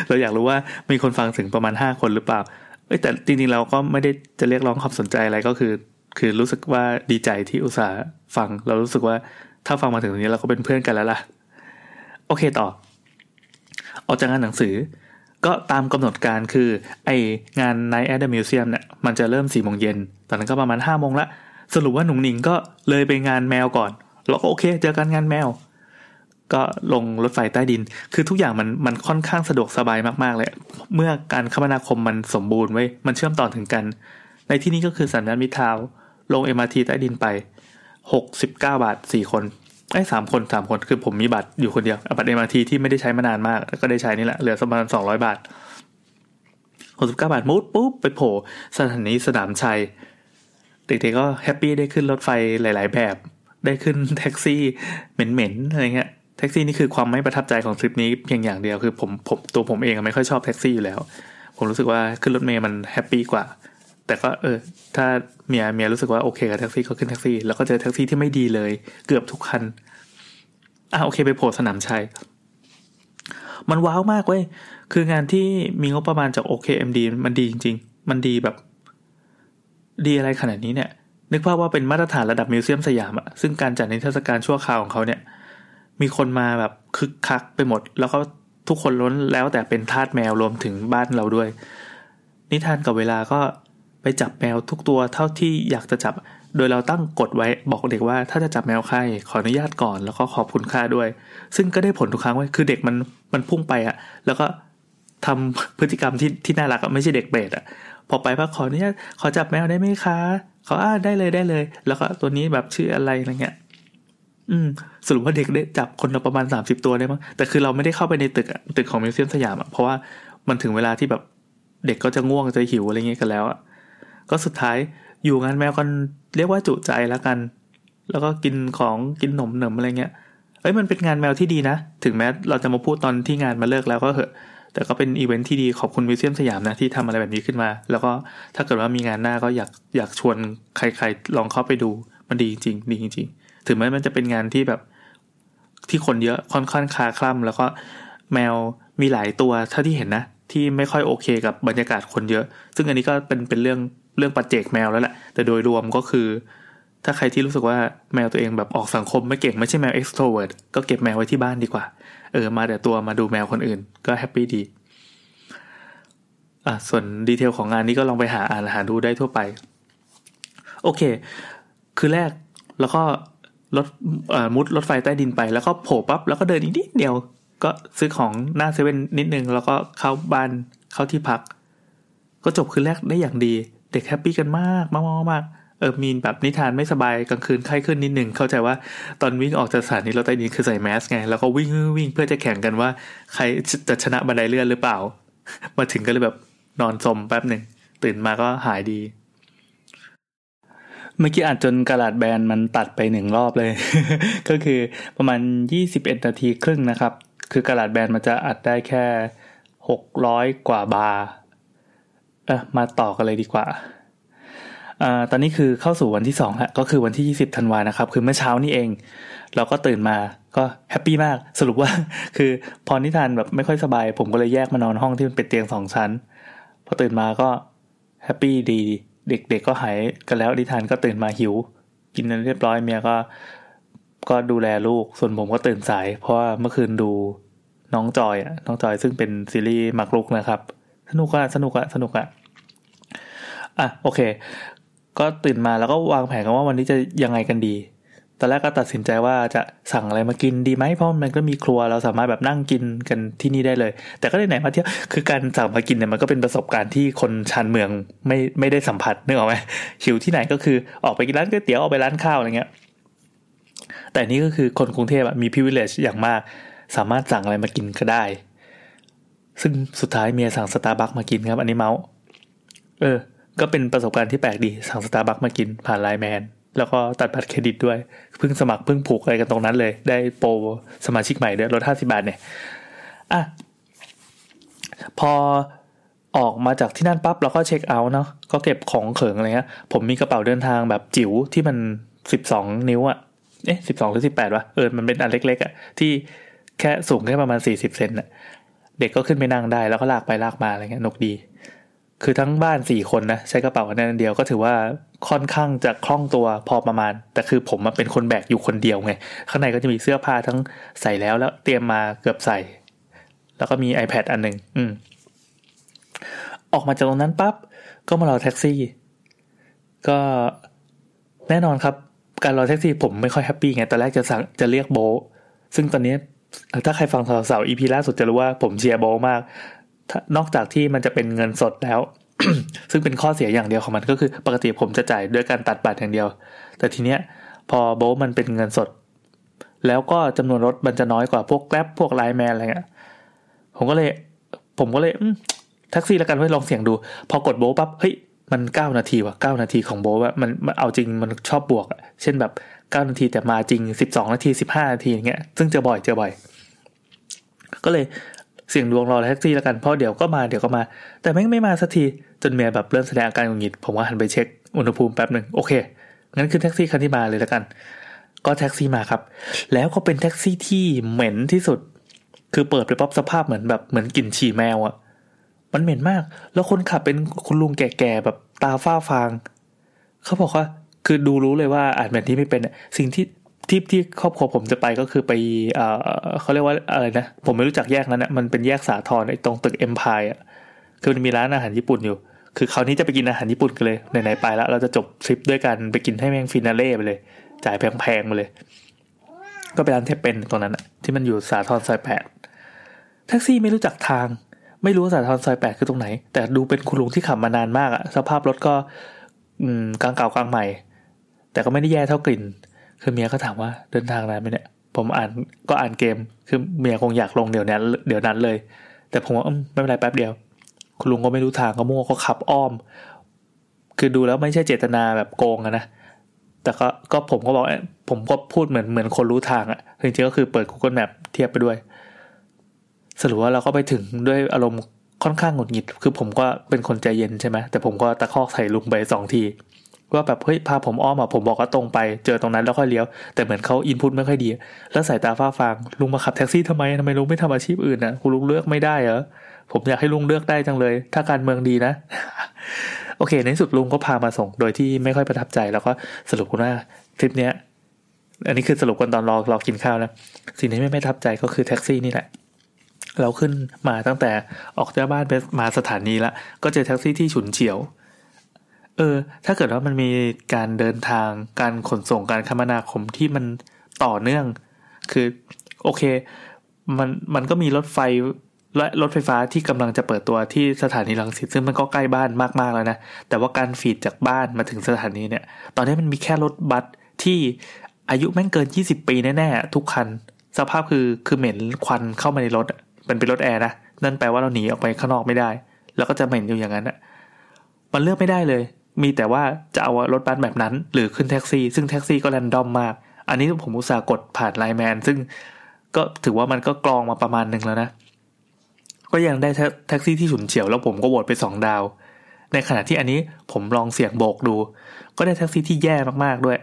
เราอยากรู้ว่ามีคนฟังถึงประมาณห้าคนหรือเปล่า อ้แต่จริงๆเราก็ไม่ได้จะเรียกร้องความสนใจอะไรก็คือ คือรู้สึกว่าดีใจที่อุตส่าห์ฟัง เรารู้สึกว่าถ้าฟังมาถึงตรงนี้เราก็เป็นเพื่อนกันแล้วล่ะ โอเคต่อ ออกจากงานหนังสือ ก็ตามกำหนดการคือ ไองาน Night at the Museum เนี่ยมันจะเริ่มสี่โมงเย็นตอนนั้นก็ประมาณห้าโมงละสรุปว่าหนุ่งหนิงก็เลยไปงานแมวก่อน เราก็โอเค เจอกันงานแมว ก็ลงรถไฟใต้ดิน คือทุกอย่างมันมันค่อนข้างสะดวกสบายมากๆเลย เมื่อการคมนาคมมันสมบูรณ์ไว้มันเชื่อมต่อถึงกัน ในที่นี้ก็คือสัญญาณมิทาวลง MRT ใต้ดินไป 69 บาท 4 คนไอ้สามคนสามคนคือผมมีบัตรอยู่คนเดียวบัตร MRT ที่ไม่ได้ใช้มานานมาก ก็ได้ใช้นี่แหละเหลือประมาณ200 บาท 69 บาทมุดปุ๊บไปโผล่สถานีสนามชัยเด็กๆก็ happy ได้ขึ้นรถไฟหลาย ๆ แบบ ได้ขึ้นแท็กซี่เหม็นๆอะไรเงี้ย แท็กซี่นี่คือความไม่ประทับใจของทริปนี้เพียงอย่างเดียวคือผมผมตัวผมเองไม่ค่อยชอบแท็กซี่อยู่แล้ว ผมรู้สึกว่าขึ้นรถเมล์มัน happy กว่า แต่ก็เออ ถ้าเมียเมียรู้สึกว่าโอเคกับแท็กซี่ก็ขึ้นแท็กซี่แล้วก็เจอแท็กซี่ที่ไม่ดีเลย เกือบทุกคันอะโอเคไปโผล่สนามชัยมันว้าวมากเว้ย คืองานที่มีงบประมาณจาก OKMD มันดีจริง ๆ มันดีแบบ ดีอะไรขนาดนี้เนี่ย นึกภาพว่าเป็นมาตรฐานระดับมิวเซียมสยามอะซึ่งการจัดนิทรรศการชั่วคราวของเขาเนี่ย มีคนมาแบบคึกคักไปหมด แล้วก็ทุกคนล้นแล้วแต่เป็นทาสแมวรวมถึงบ้านเราด้วย นิทานกับเวลาก็ไปจับแมวทุกตัวเท่าที่อยากจะจับ โดยเราตั้งกฎไว้บอกเด็กว่าถ้าจะจับแมวใครขออนุญาตก่อนแล้วก็ขอบคุณค่าด้วย ซึ่งก็ได้ผลทุกครั้งไว้คือเด็กมันมันพุ่งไปอะแล้วก็ทำพฤติกรรมที่ที่น่ารักอะไม่ใช่เด็กเบสอะพอไปพักขอเนี่ยขอจับแมวได้ไหมคะเขาอ่าได้เลยได้เลย แล้วก็ตัวนี้แบบชื่ออะไรอะไรเงี้ย อืมสรุปว่าเด็กได้จับคนละประมาณสามสิบตัวได้มั้งแต่คือเราไม่ได้เข้าไปในตึกตึกของมิวเซียมสยามอะเพราะว่ามันถึงเวลาที่แบบเด็กก็จะง่วงจะหิวอะไรเงี้ยกันแล้วอะก็สุดท้ายอยู่งานแมวกันเรียกว่าจุใจแล้วกัน แล้วก็กินของกินหนมเหนมอะไรเงี้ยเอ้ยมันเป็นงานแมวที่ดีนะ ถึงแม้เราจะมาพูดตอนที่งานมันเลิกแล้วก็เหอะ แต่ก็เป็นอีเวนท์ที่ดีขอบคุณมิวเซียมสยามนะที่ทำอะไรแบบนี้ขึ้นมา แล้วก็ถ้าเกิดว่ามีงานหน้าก็อยากอยากชวนใครๆลองเข้าไปดูมันดีจริงดีจริง ถึงแม้มันจะเป็นงานที่แบบที่คนเยอะค่อนข้างคาคล่ำแล้วก็แมวมีหลายตัวเท่าที่เห็นนะ ที่ไม่ค่อยโอเคกับบรรยากาศคนเยอะ ซึ่งอันนี้ก็เป็นเป็นเรื่องเรื่องปัจเจกแมวแล้วแหละแต่โดยรวมก็คือ ถ้าใครที่รู้สึกว่าแมวตัวเองแบบออกสังคมไม่เก่งไม่ใช่แมว extrovert ก็เก็บแมวไว้ที่บ้านดีกว่า เออมาแต่ตัวมาดูแมวคนอื่น ก็แฮปปี้ดีอะส่วนดีเทลของงานนี้ก็ลองไปหาอ่านหาดูได้ทั่วไป โอเค คือแรกแล้วก็ รถมุดรถไฟใต้ดินไปแล้วก็โผล่ปั๊บแล้วก็เดินนิดเดียว ก็ซื้อของหน้าเซเว่นนิดนึง แล้วก็เข้าบ้านเข้าที่พัก ก็จบคืนแรกได้อย่างดี เด็กแฮปปี้กันมากมากมากเออมีแบบนิทานไม่สบายกลางคืนไข้ขึ้นนิดหนึ่งเข้าใจว่าตอนวิ่งออกจากสถานีรถใต้ดินคือใส่แมสไงแล้วก็วิ่งวิ่งเพื่อจะแข่งกันว่า ใครจะชนะบันไดเลื่อนหรือเปล่า มาถึงก็เลยแบบนอนสมแป๊บหนึ่งตื่นมาก็หายดี เมื่อกี้อาจจนกระดาษแบนมันตัดไปหนึ่งรอบเลย ก็คือประมาณยี่สิบเอ็ดนาทีครึ่งนะครับ คือกระดาษแบนมันจะอัดได้แค่หกร้อยกว่าบาร์เออมาต่อกันเลยดีกว่าอตอนนี้คือเข้าสู่วันที่สองแล้วก็คือวันที่ยี่สิบธันวานะครับ คือเมื่อเช้านี่เอง เราก็ตื่นมาก็แฮปปี้มากสรุปว่า คือพอนิทานแบบไม่ค่อยสบาย ผมก็เลยแยกมานอนห้องที่มันเป็นเตียงสองชั้น พอตื่นมาก็แฮปปี้ดี เด็กๆก็หายกันแล้วดิทานก็ตื่นมาหิว กินเรียบร้อยเมียก็ก็ดูแลลูกส่วนผมก็ตื่นสาย เพราะว่าเมื่อคืนดูน้องจอยอะน้องจอยซึ่งเป็นซีรีส์มักลุกนะครับ สนุกอะสนุกอะสนุกอะอะโอเค ก็ตื่นมาแล้วก็วางแผนกันว่าวันนี้จะยังไงกันดี ตอนแรกก็ตัดสินใจว่าจะสั่งอะไรมากินดีไหมเพราะมันก็มีครัวเราสามารถแบบนั่งกินกันที่นี่ได้เลย แต่ก็ได้ไหนมาเที่ยวคือการสั่งมากินเนี่ยมันก็เป็นประสบการณ์ที่คนชานเมืองไม่ไม่ได้สัมผัสนึกออกไหมหิวที่ไหนก็คือออกไปกินร้านก๋วยเตี๋ยวออกไปร้านข้าวอะไรเงี้ยแต่นี่ก็คือคนกรุงเทพมี privilege อย่างมาก สามารถสั่งอะไรมากินก็ได้ ซึ่งสุดท้ายเมียสั่งสตาร์บัคมากินครับอันนี้เมาท์เออ ก็เป็นประสบการณ์ที่แปลกดีสั่งสตาร์บัคมากินผ่าน LINE MAN แล้วก็ตัดบัตรเครดิตด้วย เพิ่งสมัครเพิ่งผูกอะไรกันตรงนั้นเลย ได้โปรสมาชิกใหม่ด้วยลดห้าสิบาทเนี่ย อะ พอออกมาจากที่นั่นปั๊บเราก็เช็คเอาท์เนาะก็เก็บของเขิงอะไรเงี้ยผมมีกระเป๋าเดินทางแบบจิ๋วที่มันสิบสองนิ้วอะเอ๊ะสิบสองหรือสิบแปดวะเออมันเป็นอันเล็กๆอะที่แค่สูงแค่ประมาณสี่สิบเซนอะเด็กก็ขึ้นไปนั่งได้แล้วก็ลากไปลากมาอะไรเงี้ยนกดี คือทั้งบ้านสี่คนนะใช้กระเป๋าอันนั้นเดียวก็ถือว่าค่อนข้างจะคล่องตัวพอประมาณ แต่คือผมมาเป็นคนแบกอยู่คนเดียวไง ข้างในก็จะมีเสื้อผ้าทั้งใส่แล้วแล้วเตรียมมาเผื่อใส่ แล้วก็มี iPad อันหนึ่งอืม ออกมาจากตรงนั้นปั๊บก็มารอแท็กซี่ ก็แน่นอนครับ การรอแท็กซี่ผมไม่ค่อย happy ไงตอนแรกจะสั่งจะเรียกโบซึ่งตอนนี้ถ้าใครฟังสาวๆ EP ล่าสุดจะรู้ว่าผมเชียร์โบมาก นอกจากที่มันจะเป็นเงินสดแล้ว ซึ่งเป็นข้อเสียอย่างเดียวของมันก็คือ ปกติผมจะจ่ายด้วยการตัดบัตรอย่างเดียว แต่ทีเนี้ยพอโบมันเป็นเงินสด แล้วก็จำนวนรถมันจะน้อยกว่าพวกแกร็บพวกไลน์แมนอะไรเงี้ยผมก็เลย ผมก็เลยแท็กซี่แล้วกันเพื่อลองเสี่ยงดู พอกดโบปั๊บเฮ้ยมันเก้านาทีว่ะเก้านาทีของโบว่ามันมันเอาจริงมันชอบบวก เช่นแบบเก้านาทีแต่มาจริงสิบสองนาทีสิบห้านาทีอย่างเงี้ยซึ่งเจอบ่อยเจอบ่อย ก็เลย เสี่ยงดวงรอแท็กซี่แล้วกันเพราะเดี๋ยวก็มาเดี๋ยวก็มา แต่แม่งไม่มาสักทีจนเมียแบบเริ่มแสดงอาการหงุดหงิดผมว่าหันไปเช็คอุณหภูมิแป๊บหนึ่งโอเคงั้นคือแท็กซี่คันที่มาเลยแล้วกัน ก็แท็กซี่มาครับ แล้วก็เป็นแท็กซี่ที่เหม็นที่สุด คือเปิดไปปุ๊บสภาพเหมือนแบบเหมือนกลิ่นฉี่แมวอะ่ะมันเหม็นมาก แล้วคนขับเป็นคุณลุงแก่ๆแบบตาฝ้าฟาง เขาบอกว่าคือดูรู้เลยว่าอ่าน map นี้ไม่เป็นสิ่งที่ ที่ที่ครอบครัวผมจะไปก็คือไปเออเขาเรียกว่าอะไรนะ ผมไม่รู้จักแยกนั้นนะมันเป็นแยกสาทรไอ้ตรงตึกเอ็มพายอะคือมันมีร้านอาหารญี่ปุ่นอยู่ คือคราวนี้จะไปกินอาหารญี่ปุ่นกันเลยไหนๆไปแล้ว เราจะจบทริปด้วยกันไปกินให้แม่งฟินาเล่ไปเลย จ่ายแพงๆไปเลย ก็ไปร้านเทปเป็นตรงนั้นที่มันอยู่สาทรซอยแปดแท็กซี่ไม่รู้จักทาง ไม่รู้ว่าสาทรซอยแปดคือตรงไหน แต่ดูเป็นคุณลุงที่ขับมานานมากอะสภาพรถก็อืมกลางเก่ากลางใหม่ แต่ก็ไม่ได้แย่เท่ากลิ่น คือเมียก็ถามว่าเดินทางนานไหมเนี่ย ผมอ่านก็อ่านเกม คือเมียคงอยากลงเดี๋ยวนี้เดี๋ยวนั้นเลย แต่ผมว่าไม่เป็นไรแป๊บเดียว คุณลุงก็ไม่รู้ทางก็มั่วก็ขับอ้อม คือดูแล้วไม่ใช่เจตนาแบบโกงนะแต่ก็ก็ผมก็บอกผมก็พูดเหมือนเหมือนคนรู้ทางอะจริงๆก็คือเปิด Google Map เทียบไปด้วย สรุปว่าเราก็ไปถึงด้วยอารมณ์ค่อนข้างหงุดหงิด คือผมก็เป็นคนใจเย็นใช่ไหมแต่ผมก็ตะคอกใส่ลุงไปสองที ว่าแบบเฮ้ยพาผมอ้อมอะผมบอกว่าตรงไปเจอตรงนั้นแล้วค่อยเลี้ยวแต่เหมือนเขาอินพุตไม่ค่อยดี แล้วสายตาฟ้าฟางลุงมาขับแท็กซี่ทำไมทำไมลุงไม่ทำอาชีพอื่นนะคุณลุงเลือกไม่ได้เหรอผมอยากให้ลุงเลือกได้จังเลย ถ้าการเมืองดีนะ โอเค ในสุดลุงก็พามาส่งโดยที่ไม่ค่อยประทับใจแล้วก็สรุปว่าทริปเนี้ยอันนี้คือสรุปกันตอนรอรอกินข้าวนะสิ่งที่ไม่ประทับใจก็คือแท็กซี่นี่แหละเราขึ้นมาตั้งแต่ออกจากบ้านไปมาสถานีละก็เจอแท็กซี่ที่ฉุนเฉียว เออ ถ้าเกิดว่ามันมีการเดินทางการขนส่งการคมนาคมที่มันต่อเนื่อง คือ โอเค มันมันก็มีรถไฟและรถไฟฟ้าที่กำลังจะเปิดตัวที่สถานีรังสิตซึ่งมันก็ใกล้บ้านมากๆแล้วนะ แต่ว่าการฟีดจากบ้านมาถึงสถานีเนี่ย ตอนนี้มันมีแค่รถบัสที่อายุแม่งเกิน 20 ปีแน่ๆทุกคัน สภาพคือคือเหม็นควันเข้ามาในรถเป็นเป็นรถแอร์นะ นั่นแปลว่าเราหนีออกไปข้างนอกไม่ได้ แล้วก็จะเหม็นอยู่อย่างนั้นอะมันเลือกไม่ได้เลย มีแต่ว่าจะเอารถบัสแบบนั้น หรือขึ้นแท็กซี่ ซึ่งแท็กซี่ก็ random มาก อันนี้ผมอุตส่าห์กดผ่าน LINE MAN ซึ่งก็ถือว่ามันก็กรองมาประมาณหนึ่งแล้วนะ ก็ยังได้แท็กซี่ที่ฉุนเฉียวแล้วผมก็โหวตไปสองดาว ในขณะที่อันนี้ผมลองเสี่ยงโบกดู ก็ได้แท็กซี่ที่แย่มากๆด้วย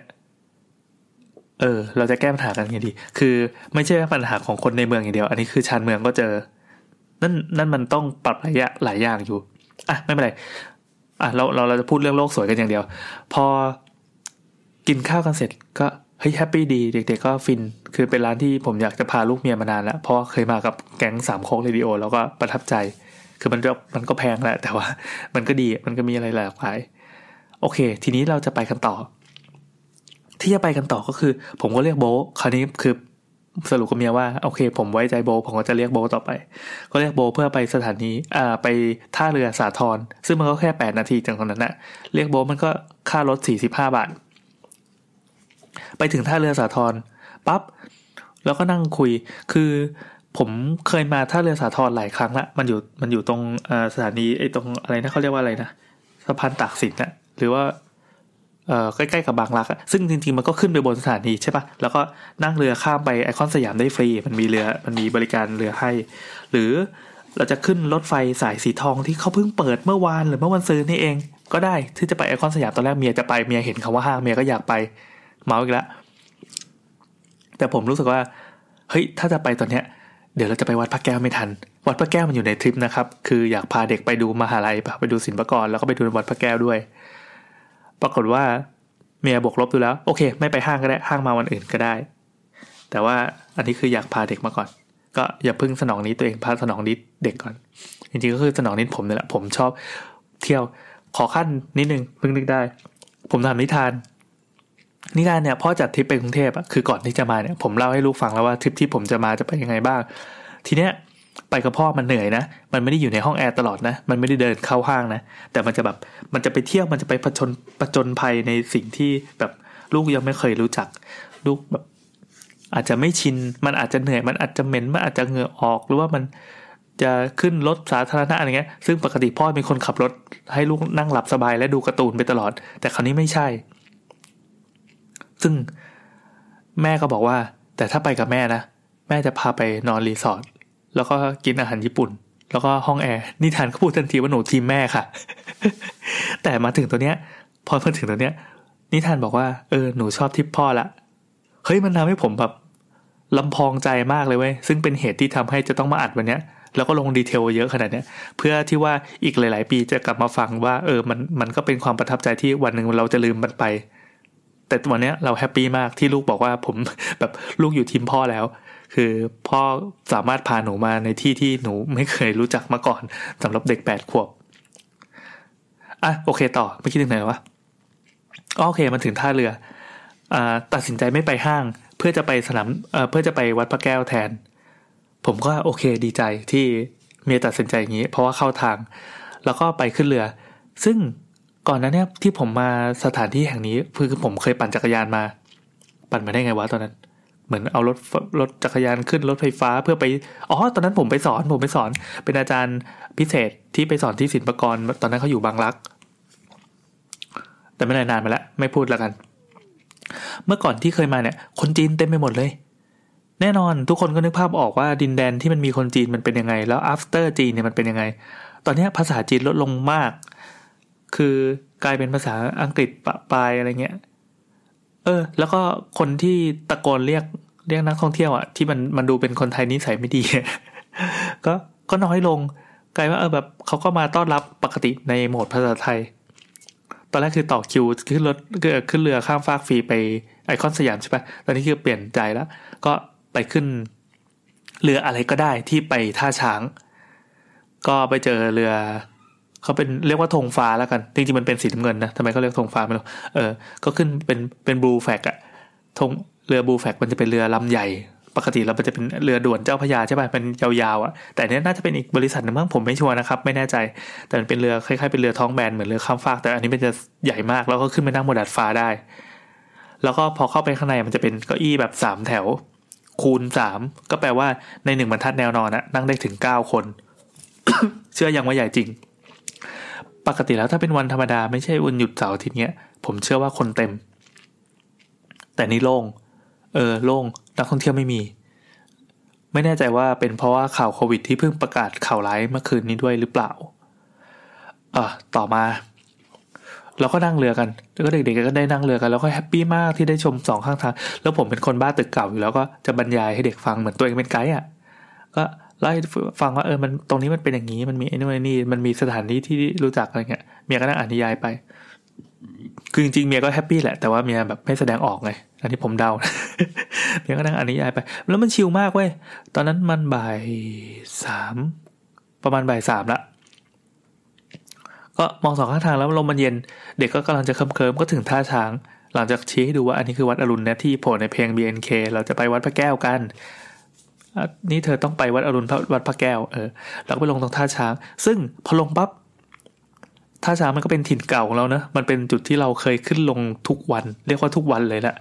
เออ เราจะแก้ปัญหากันไงดี คือไม่ใช่ปัญหาของคนในเมืองอย่างเดียว อันนี้คือชานเมืองก็เจอ นั่นนั่นมันต้องปรับหลายอย่างหลายอย่างอยู่ อะไม่เป็นไร อะเราเราเราจะพูดเรื่องโลกสวยกันอย่างเดียว พอกินข้าวกันเสร็จก็เฮ้ย happy ดีเด็กๆก็ฟินคือเป็นร้านที่ผมอยากจะพาลูกเมียมานานแล้ว เพราะเคยมากับแก๊งสามโคกเรดิโอแล้วก็ประทับใจ คือมันก็มันก็แพงแหละ แต่ว่ามันก็ดีมันก็มีอะไรหลากหลาย โอเค ทีนี้เราจะไปกันต่อ ที่จะไปกันต่อก็คือ ผมก็เรียกโบคราวนี้คือ สรุปกับเมียว่าโอเค ผมไว้ใจโบ ผมก็จะเรียกโบต่อไป ก็เรียกโบเพื่อไปสถานีอ่าไปท่าเรือสาทรซึ่งมันก็แค่แปดนาทีจากตรงนั้นนะเรียกโบมันก็ค่ารถสี่สิบห้าบาท ไปถึงท่าเรือสาทรปั๊บแล้วก็นั่งคุยคือผมเคยมาท่าเรือสาทรหลายครั้งละมันอยู่มันอยู่ตรงสถานีไอ้ตรงอะไรนะเขาเรียกว่าอะไรนะสะพานตากสินอะหรือว่า ใกล้ๆกับบางรักอะซึ่งจริงๆมันก็ขึ้นไปบนสถานีใช่ปะแล้วก็นั่งเรือข้ามไปไอคอนสยามได้ฟรี มันมีเรือมันมีบริการเรือให้ หรือเราจะขึ้นรถไฟสายสีทองที่เขาเพิ่งเปิดเมื่อวานหรือเมื่อวันซืนนี่เอง ก็ได้ที่จะไปไอคอนสยามตอนแรกเมียจะไปเมียเห็นคำว่าห้างเมียก็อยากไปเมาอีกแล้วแต่ผมรู้สึกว่าเฮ้ยถ้าจะไปตอนเนี้ยเดี๋ยวเราจะไปวัดพระแก้วไม่ทัน วัดพระแก้วมันอยู่ในทริปนะครับ คืออยากพาเด็กไปดูมหาลัยไปดูศิลปากรแล้วก็ไปดูวัดพระแก้วด้วย ปรากฏว่าเมียบวกลบดูแล้ว โอเค ไม่ไปห้างก็ได้ห้างมาวันอื่นก็ได้ แต่ว่าอันนี้คืออยากพาเด็กมาก่อน ก็อย่าพึ่งสนองนี้ตัวเองพาสนองนิดเด็กก่อน จริงๆก็คือสนองนิดผมนี่แหละผมชอบเที่ยวขอขั้นนิดนึงเพิ่งนึกได้ ผมทำนิทาน นิทานเนี่ยพ่อจัดทริปไปกรุงเทพอะคือก่อนที่จะมาเนี่ยผมเล่าให้ลูกฟังแล้วว่าทริปที่ผมจะมาจะไปยังไงบ้าง ทีเนี้ย ไปกับพ่อมันเหนื่อยนะ มันไม่ได้อยู่ในห้องแอร์ตลอดนะ มันไม่ได้เดินเข้าห้างนะ แต่มันจะแบบ มันจะไปเที่ยว มันจะไปผจญผจญภัยในสิ่งที่แบบลูกยังไม่เคยรู้จัก ลูกแบบ อาจจะไม่ชิน มันอาจจะเหนื่อย มันอาจจะเหม็น มันอาจจะเหงื่อออก หรือว่ามันจะขึ้นรถสาธารณะอะไรเงี้ย ซึ่งปกติพ่อเป็นคนขับรถ ให้ลูกนั่งหลับสบายและดูการ์ตูนไปตลอด แต่คราวนี้ไม่ใช่ ซึ่งแม่ก็บอกว่า แต่ถ้าไปกับแม่นะ แม่จะพาไปนอนรีสอร์ท แล้วก็กินอาหารญี่ปุ่น แล้วก็ห้องแอร์นิทานก็พูดทันทีว่าหนูทีมแม่ค่ะ แต่มาถึงตัวเนี้ย พอมาถึงตัวเนี้ย นิทานบอกว่าเออหนูชอบทิปพ่อละเฮ้ยมันทำให้ผมแบบลำพองใจมากเลยเว้ยซึ่งเป็นเหตุที่ทำให้จะต้องมาอัดวันเนี้ยแล้วก็ลง detail เยอะขนาดเนี้ยเพื่อที่ว่าอีกหลาย ๆ ปีจะกลับมาฟังว่า เออมันมันก็เป็นความประทับใจที่วันหนึ่งเราจะลืมมันไป แต่วันเนี้ยเรา happy มากที่ลูกบอกว่าผมแบบลูกอยู่ทีมพ่อแล้ว คือพ่อสามารถพาหนูมาในที่ที่หนูไม่เคยรู้จักมาก่อนสำหรับเด็กแปดขวบอะโอเคต่อเมื่อกี้ถึงไหนวะโอเคมันถึงท่าเรืออ่าตัดสินใจไม่ไปห้าง เพื่อจะไปสนามเอ่อเพื่อจะไปวัดพระแก้วแทน ผมก็โอเคดีใจที่เมียตัดสินใจอย่างนี้ เพราะว่าเข้าทาง แล้วก็ไปขึ้นเรือ ซึ่งก่อนนั้นเนี่ยที่ผมมาสถานที่แห่งนี้คือผมเคยปั่นจักรยานมา ปั่นมาได้ไงวะตอนนั้น เหมือนเอารถรถจักรยานขึ้นรถไฟฟ้าเพื่อไปอ๋อตอนนั้นผมไปสอนผมไปสอน เป็นอาจารย์พิเศษที่ไปสอนที่ศิลปากร ตอนนั้นเขาอยู่บางรัก แต่ไม่นานมาแล้วไม่พูดแล้วกัน เมื่อก่อนที่เคยมาเนี่ย คนจีนเต็มไปหมดเลย แน่นอนทุกคนก็นึกภาพออกว่าดินแดนที่มันมีคนจีนมันเป็นยังไง แล้ว after จีนเนี่ยมันเป็นยังไง ตอนนี้ภาษาจีนลดลงมาก คือกลายเป็นภาษาอังกฤษปะปลายอะไรเงี้ย เออ แล้วก็คนที่ตะโกนเรียกเรียกนักท่องเที่ยวอะที่มันมันดูเป็นคนไทยนิสัยไม่ดีก็ก็น้อยลงกลายว่าเออแบบเขาก็มาต้อนรับปกติในโหมดภาษาไทย ตอนแรกคือต่อคิวขึ้นรถขึ้นเรือข้ามฟากฟรีไปไอคอนสยามใช่ปะตอนนี้คือเปลี่ยนใจแล้ว ก็ไปขึ้นเรืออะไรก็ได้ที่ไปท่าช้าง ก็ไปเจอเรือ เขาเป็นเรียกว่าธงฟ้าแล้วกัน จริงๆมันเป็นสีน้ำเงินนะทำไมเขาเรียกธงฟ้าไม่รู้เออ ก็ขึ้นเป็นเป็นบลูแฟกอะธงเรือบลูแฟกมันจะเป็นเรือลำใหญ่ ปกติเราจะเป็นเรือด่วนเจ้าพยาใช่ป่ะเป็นยาวๆอะแต่เนี้ยน่าจะเป็นอีกบริษัทหนึ่งมั้งผมไม่ชัวร์นะครับ ไม่แน่ใจ แต่มันเป็นเรือคล้ายๆเป็นเรือท้องแบนเหมือนเรือข้ามฟากแต่อันนี้มันจะใหญ่มากแล้วก็ขึ้นไปนั่งบนดาดฟ้าได้ แล้วก็พอเข้าไปข้างในมันจะเป็นเก้าอี้แบบสามแถว คูณสามก็แปลว่าในหนึ่งบรรทัดแนวนอนอะนั่งได้ถึงเก้าคน เชื่อยังว่าใหญ่จริง ปกติแล้วถ้าเป็นวันธรรมดาไม่ใช่วันหยุดเสาร์อาทิตย์เนี้ยผมเชื่อว่าคนเต็ม แต่นี่โล่งเออโล่งนักท่องเที่ยวไม่มี ไม่แน่ใจว่าเป็นเพราะว่าข่าวโควิดที่เพิ่งประกาศข่าวร้ายเมื่อคืนนี้ด้วยหรือเปล่าเอะต่อมา เราก็นั่งเรือกันแล้วก็เด็กๆก็ได้นั่งเรือกันแล้วก็ happy มากที่ได้ชมสองข้างทาง แล้วผมเป็นคนบ้าตึกเก่าอยู่แล้วก็จะบรรยายให้เด็กฟังเหมือนตัวเองเป็นไกด์อะก็ เล่าให้ฟังว่าเออมันตรงนี้มันเป็นอย่างนี้ มันมีไอ้นู่นนี่มันมีสถานที่ที่รู้จักอะไรเงี้ยเมียก็นั่งอ่านนิยายไป คือจริงๆเมียก็แฮปปี้แหละแต่ว่าเมียแบบไม่แสดงออกไงอันนี้ผมเดาเมียก็นั่งอ่านนิยายไป แล้วมันชิลมากเว้ยตอนนั้นมันบ่ายสามประมาณบ่ายสามละก็มองสองข้างทางแล้วลมมันเย็น เด็กก็กำลังจะเคิมเคิมก็ถึงท่าช้าง หลังจากชี้ให้ดูว่าอันนี้คือวัดอรุณนะที่โผล่ในเพลง BNK เราจะไปวัดพระแก้วกัน นี่เธอต้องไปวัดอรุณวัดพระแก้วเออแล้วก็ไปลงตรงท่าช้าง ซึ่งพอลงปั๊บท่าช้างมันก็เป็นถิ่นเก่าของเราเนะมันเป็นจุดที่เราเคยขึ้นลงทุกวัน เรียกว่าทุกวันเลยแหละ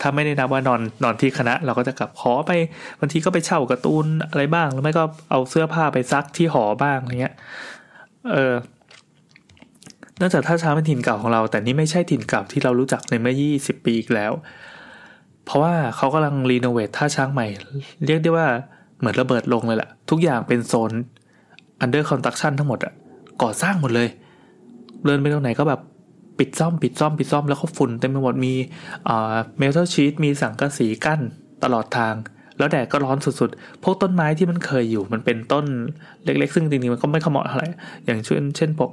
ถ้าไม่ได้นับว่านอนนอนที่คณะ เราก็จะกลับขอไปบางทีก็ไปเช่าการ์ตูนอะไรบ้างหรือไม่ก็เอาเสื้อผ้าไปซักที่หอบ้างอะไรเงี้ย เออนอกจากท่าช้างเป็นถิ่นเก่าของเรา แต่นี่ไม่ใช่ถิ่นเก่าที่เรารู้จักในเมื่อ 20 ปีอีกแล้ว เพราะว่าเขากำลังรีโนเวทท่าช้างใหม่ เรียกได้ว่าเหมือนระเบิดลงเลยแหละทุกอย่างเป็นโซน under construction ทั้งหมดอะก่อสร้างหมดเลย เดินไปตรงไหนก็แบบปิดซ่อมปิดซ่อมปิดซ่อมแล้วก็ฝุ่นเต็มไปหมดมีเอ่อเมทัลชีตมีสังกะสีกั้นตลอดทาง แล้วแดดก็ร้อนสุดๆ พวกต้นไม้ที่มันเคยอยู่มันเป็นต้นเล็กๆ ซึ่งจริงๆมันก็ไม่ขมเหมาะอะไร อย่างเช่นเช่นพวก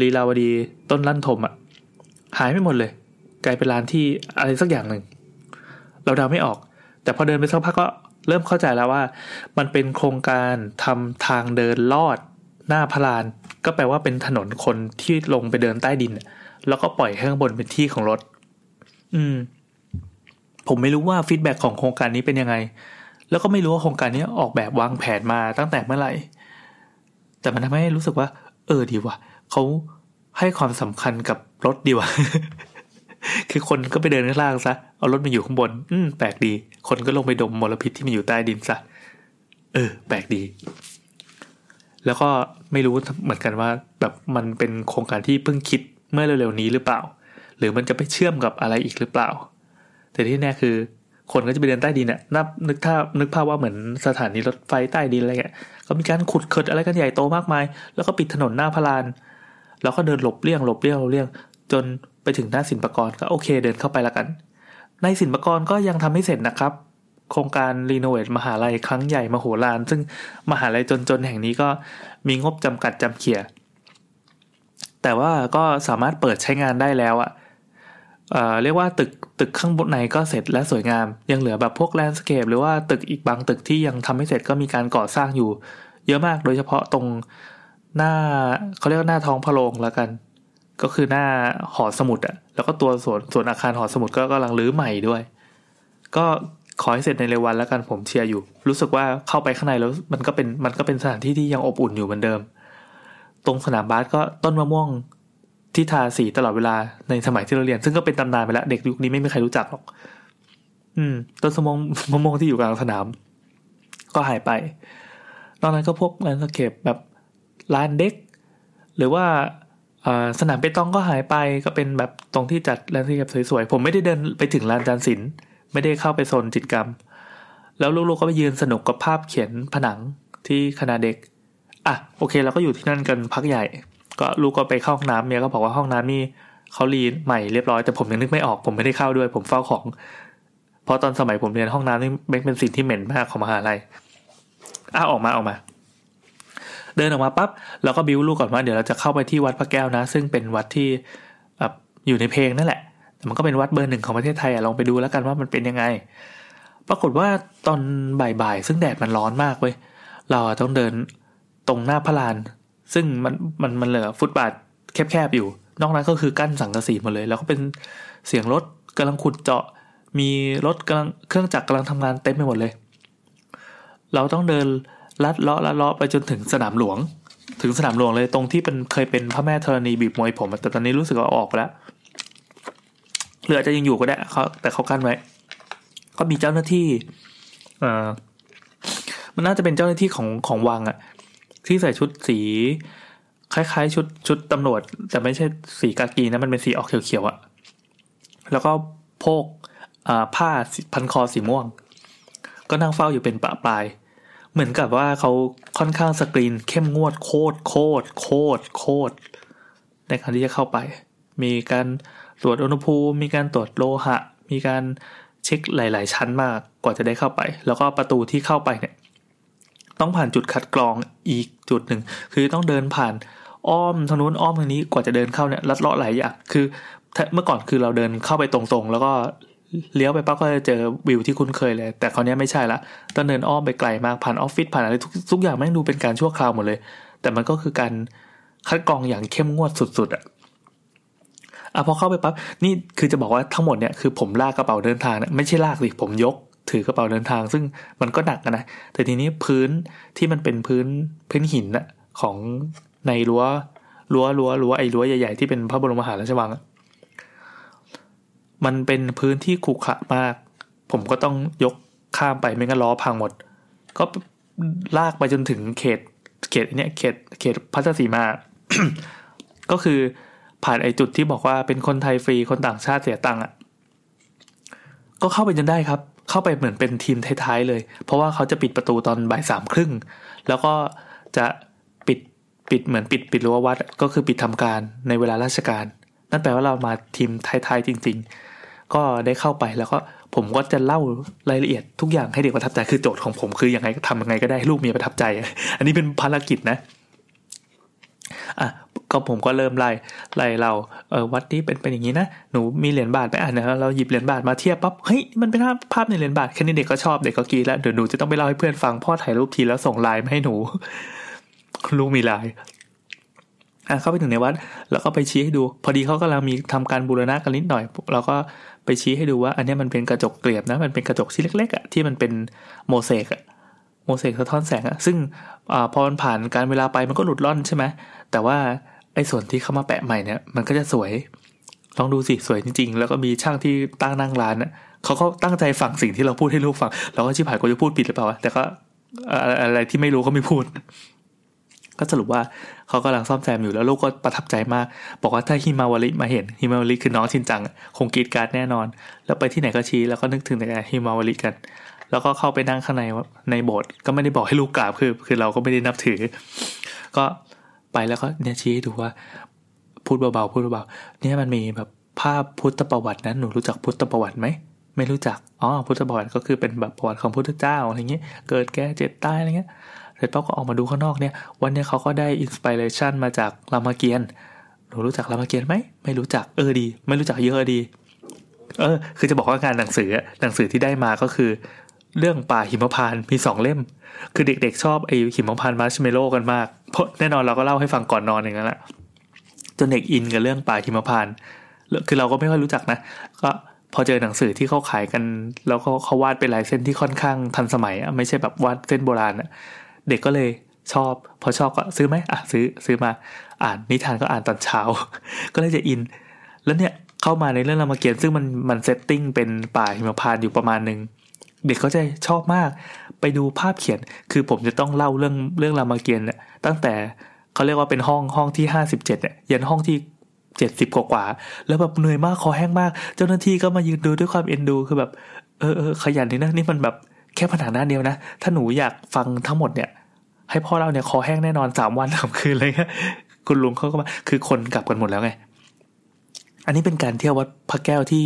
ลีลาวดีต้นลั่นทมอะหายไปหมดเลย กลายเป็นลานที่อะไรสักอย่างหนึ่ง เราเดาไม่ออก แต่พอเดินไปสักพักก็เริ่มเข้าใจแล้วว่า มันเป็นโครงการทำทางเดินลอดหน้าพลาน ก็แปลว่าเป็นถนนคนที่ลงไปเดินใต้ดิน แล้วก็ปล่อยข้างบนเป็นที่ของรถ อืม ผมไม่รู้ว่าฟีดแบ็ของโครงการนี้เป็นยังไง แล้วก็ไม่รู้ว่าโครงการนี้ออกแบบวางแผนมาตั้งแต่เมื่อไหร่ แต่มันทำให้รู้สึกว่า เออดีว่ะเขาให้ความสำคัญกับรถดีว่ะ คือคนก็ไปเดินข้างล่างซะ เอารถมาอยู่ข้างบน อืมแปลกดี คนก็ลงไปดมมลพิษที่มันอยู่ใต้ดินซะ เออ แปลกดี แล้วก็ไม่รู้เหมือนกันว่า แบบมันเป็นโครงการที่เพิ่งคิดเมื่อเร็วๆนี้หรือเปล่า หรือมันจะไปเชื่อมกับอะไรอีกหรือเปล่า แต่ที่แน่คือ คนก็จะไปเดินใต้ดินอะนับนึกถ้านึกภาพว่าเหมือนสถานีรถไฟใต้ดินอะไรเงี้ยก็มีการขุดเขิดอะไรกันใหญ่โตมากมาย แล้วก็ปิดถนนหน้าพลาน แล้วก็เดินหลบเลี่ยงหลบเลี่ยงหลบเลี่ยงจน ไปถึงหน้าสินปกรก็โอเคเดินเข้าไปละกัน ในสินปกรก็ยังทำไม่เสร็จนะครับ โครงการรีโนเวทมหาลัยครั้งใหญ่มโหฬารซึ่งมหาลัยจนๆแห่งนี้ก็มีงบจำกัดจำเขี่ยแต่ว่าก็สามารถเปิดใช้งานได้แล้วอะเอ่อเรียกว่าตึกตึกข้างบนในก็เสร็จและสวยงาม ยังเหลือแบบพวกแลนด์สเคปหรือว่าตึกอีกบางตึกที่ยังทำไม่เสร็จก็มีการก่อสร้างอยู่ เยอะมากโดยเฉพาะตรงหน้าเขาเรียกว่าหน้าท้องพระโรงแล้วกัน ก็คือหน้าหอสมุดอะแล้วก็ตัวส่วนส่วนอาคารหอสมุดก็กำลังรื้อใหม่ด้วย ก็ขอให้เสร็จในเร็ววันแล้วกันผมเชียร์อยู่ รู้สึกว่าเข้าไปข้างในแล้วมันก็เป็นมันก็เป็นสถานที่ที่ยังอบอุ่นอยู่เหมือนเดิม ตรงสนามบาสก็ต้นมะม่วงที่ทาสีตลอดเวลาในสมัยที่เราเรียน ซึ่งก็เป็นตำนานไปแล้วเด็กยุคนี้ไม่มีใครรู้จักหรอก อืม ต้นสมงมะม่วงที่อยู่กลางสนาม ก็หายไปนอกนั้นก็พวก landscape แบบลานเด็ก หรือว่า สนามเปตองก็หายไปก็เป็นแบบตรงที่จัด landscape สวยๆ ผมไม่ได้เดินไปถึงลานจานศิลป์ไม่ได้เข้าไปโซนจิตกรรม แล้วลูกๆก็ไปยืนสนุกกับภาพเขียนผนังที่คณะเด็ก อะโอเคเราก็อยู่ที่นั่นกันพักใหญ่ ก็ลูกก็ไปเข้าห้องน้ำเมียก็บอกว่าห้องน้ำนี่เขารีใหม่เรียบร้อยแต่ผมยังนึกไม่ออกผมไม่ได้เข้าด้วย ผมเฝ้าของ เพราะตอนสมัยผมเรียนห้องน้ำนี่เป็นสิ่งที่เหม็นมากของมหาลัยอะออกมาออกมา เดินออกมาปั๊บเราก็บิวลูกก่อนว่าเดี๋ยวเราจะเข้าไปที่วัดพระแก้วนะ ซึ่งเป็นวัดที่แบบอยู่ในเพลงนั่นแหละแต่มันก็เป็นวัดเบอร์หนึ่งของประเทศไทยอะลองไปดูแล้วกันว่ามันเป็นยังไง ปรากฏว่าตอนบ่ายๆซึ่งแดดมันร้อนมากเว้ยเราต้องเดินตรงหน้าพระลาน ซึ่งมันมันมันเหลือฟุตบาทแคบๆอยู่ นอกนั้นก็คือกั้นสังกะสีหมดเลย แล้วก็เป็นเสียงรถกำลังขุดเจาะ มีรถกำลังเครื่องจักรกำลังทำงานเต็มไปหมดเลย เราต้องเดิน ลัดเลาะลัดเลาะไปจนถึงสนามหลวง ถึงสนามหลวงเลยตรงที่เป็นเคยเป็นพระแม่ธรณีบีบมวยผม แต่ตอนนี้รู้สึกว่าออกไปแล้วหรืออาจจะยังอยู่ก็ได้เขาแต่เขากั้นไว้ ก็มีเจ้าหน้าที่เอ่อมันน่าจะเป็นเจ้าหน้าที่ของของวังอะที่ใส่ชุดสี คล้าย ๆ ชุดชุดตำรวจ แต่ไม่ใช่สีกากีนะมันเป็นสีออกเขียวๆอะแล้วก็โพกผ้าพันคอสีม่วง ก็นั่งเฝ้าอยู่เป็นปะปลาย เหมือนกับว่าเขาค่อนข้างสกรีนเข้มงวดโคตรโคตรโคตรโคตรในการที่จะเข้าไป มีการตรวจอุณหภูมิมีการตรวจโลหะ มีการเช็คหลาย ๆ ชั้นมากกว่าจะได้เข้าไป แล้วก็ประตูที่เข้าไปเนี่ย ต้องผ่านจุดคัดกรองอีกจุดหนึ่ง คือต้องเดินผ่านอ้อมทางนู้นอ้อมทางนี้กว่าจะเดินเข้าเนี่ยลัดเลาะหลายอย่างคือเมื่อก่อนคือเราเดินเข้าไปตรงๆ แล้วก็ เลี้ยวไปปั๊บก็จะเจอวิวที่คุ้นเคยเลย แต่คราวนี้ไม่ใช่ละต้องเดินอ้อมไปไกลมากผ่านออฟฟิศผ่านอะไรทุกทุกอย่างแม่งดูเป็นการชั่วคราวหมดเลย แต่มันก็คือการคัดกรองอย่างเข้มงวดสุดๆอะอะพอเข้าไปปั๊บนี่คือจะบอกว่าทั้งหมดเนี่ยคือผมลากกระเป๋าเดินทางเนี่ยไม่ใช่ลากสิผมยกถือกระเป๋าเดินทาง ซึ่งมันก็หนักนะแต่ทีนี้พื้นที่มันเป็นพื้นพื้นหินอะของในรั้วรั้วรั้วรั้วไอ้รั้วใหญ่ๆที่เป็นพระบรมมหาราชวัง มันเป็นพื้นที่ขรุขระมาก ผมก็ต้องยกข้ามไปไม่งั้นล้อพังหมด ก็ลากไปจนถึงเขต เขตเนี่ยเขตเขตพัทสีมา ก็คือผ่านไอจุดที่บอกว่าเป็นคนไทยฟรีคนต่างชาติเสียตังค์อะก็เข้าไปจนได้ครับ เข้าไปเหมือนเป็นทีมท้ายๆเลย เพราะว่าเขาจะปิดประตูตอนบ่ายสามครึ่งแล้วก็จะปิดปิดเหมือนปิดปิดรั้ววัด ก็คือปิดทำการในเวลาราชการ นั่นแปลว่าเรามาทีมท้ายๆจริง ๆ ก็ได้เข้าไปแล้วก็ผมก็จะเล่ารายละเอียดทุกอย่างให้เด็กประทับใจคือโจทย์ของผมคือยังไงทำยังไงก็ได้ให้ลูกมีประทับใจ อันนี้เป็นภารกิจนะอะก็ผมก็เริ่มไล่ไล่เราเออวัดนี้เป็นเป็นอย่างนี้นะหนูมีเหรียญบาทไหมอะนี่ยเราหยิบเหรียญบาทมาเทียบปั๊บเฮ้ยมันเป็นภาพภาพในเหรียญบาทแค่นี้เด็กก็ชอบเด็กก็กีแล้วเดี๋ยวหนูจะต้องไปเล่าให้เพื่อนฟังพ่อถ่ายรูปทีแล้วส่งไลน์มาให้หนูลูกมีไลน์อะเข้าไปถึงในวัด แล้วก็ไปชี้ให้ดู พอดีเขากำลังมีทำการบูรณะกันนิดหน่อยเราก็ ไปชี้ให้ดูว่า อันนี้มันเป็นกระจกเกลียบนะ มันเป็นกระจกชิ้นเล็กๆอะที่มันเป็นโมเสกอะโมเสกสะท้อนแสงอะซึ่งอพอมันผ่านการเวลาไปมันก็หลุดล่อนใช่ไหมแต่ว่าไอ้ส่วนที่เข้ามาแปะใหม่เนี่ยมันก็จะสวยลองดูสิสวยจริงๆ แล้วก็มีช่างที่ตั้งนั่งร้านเขาก็ตั้งใจฟังสิ่งที่เราพูดให้ลูกฟัง เราก็ชิบหายกูจะพูดผิดหรือเปล่าแต่ก็อะไรที่ไม่รู้ก็ไม่พูด ก็สรุปว่า เขากำลังซ่อมแซมอยู่แล้วลูกก็ประทับใจมาก บอกว่าถ้าฮิมาวาริมาเห็นฮิมาวาริคือน้องชินจัง คงกีดการแน่นอน แล้วไปที่ไหนก็ชี้แล้วก็นึกถึงแต่ฮิมาวาริกัน แล้วก็เข้าไปนั่งข้างในในโบสถ์ก็ไม่ได้บอกให้ลูกกราบคือ คือเราก็ไม่ได้นับถือ ก็ไปแล้วก็เนี่ยชี้ดูว่า พูดเบาๆพูดเบาๆเนี่ยมันมีแบบภาพพุทธประวัตินั้นหนูรู้จักพุทธประวัติไหมไม่รู้จัก อ๋อ พุทธประวัติก็คือเป็นแบบประวัติของพุทธเจ้าอะไรเงี้ย เกิดแก่เจ็บตายอะไรเงี้ย เสร็จปั๊บก็ออกมาดูข้างนอกเนี่ย วันนี้เขาก็ได้ inspiration มาจากรามเกียรติ์หนูรู้จักรามเกียรติ์ไหมไม่รู้จักเออดี ไม่รู้จักเยอะดี เออ คือจะบอกว่างานหนังสือหนังสือที่ได้มาก็คือ เรื่องป่าหิมพานต์มีสองเล่ม คือเด็กๆชอบไอหิมพานต์ชเมโลกันมากเพราะแน่นอนเราก็เล่าให้ฟังก่อนนอนอย่างนั้นแหละจนเด็ก in กับเรื่องป่าหิมพานต์คือเราก็ไม่ค่อยรู้จักนะ ก็พอเจอหนังสือที่เขาขายกัน แล้วเขาเขาวาดเป็นลายเส้นที่ค่อนข้างทันสมัยอะไม่ใช่แบบวาดเส้นโบราณอะ เด็กก็เลยชอบ พอชอบก็ซื้อไหมอะซื้อซื้อมาอ่านนิทานก็อ่านตอนเช้า ก็เลยจะ in แล้วเนี่ยเข้ามาในเรื่องรามเกียรติ์ซึ่งมันมัน setting เป็นป่าหิมพานต์อยู่ประมาณหนึ่งเด็กเขาจะชอบมาก ไปดูภาพเขียน คือผมจะต้องเล่าเรื่องเรื่องรามเกียรติ์เนี่ยตั้งแต่เขาเรียกว่าเป็นห้องห้องที่ห้าสิบเจ็ดเนี่ยยันห้องที่เจ็ดสิบกว่าๆแล้วแบบเหนื่อยมากคอแห้งมาก เจ้าหน้าที่ก็มายืนดูด้วยความเอ็นดูคือแบบเออเออขยันนี่นะนี่มันแบบ แค่ผนังหน้าเดียวนะ ถ้าหนูอยากฟังทั้งหมดเนี่ย ให้พ่อเราเนี่ยคอแห้งแน่นอนสามวันสามคืนเลยคุณลุงเขาก็มาคือคนกลับกันหมดแล้วไง อันนี้เป็นการเที่ยววัดพระแก้วที่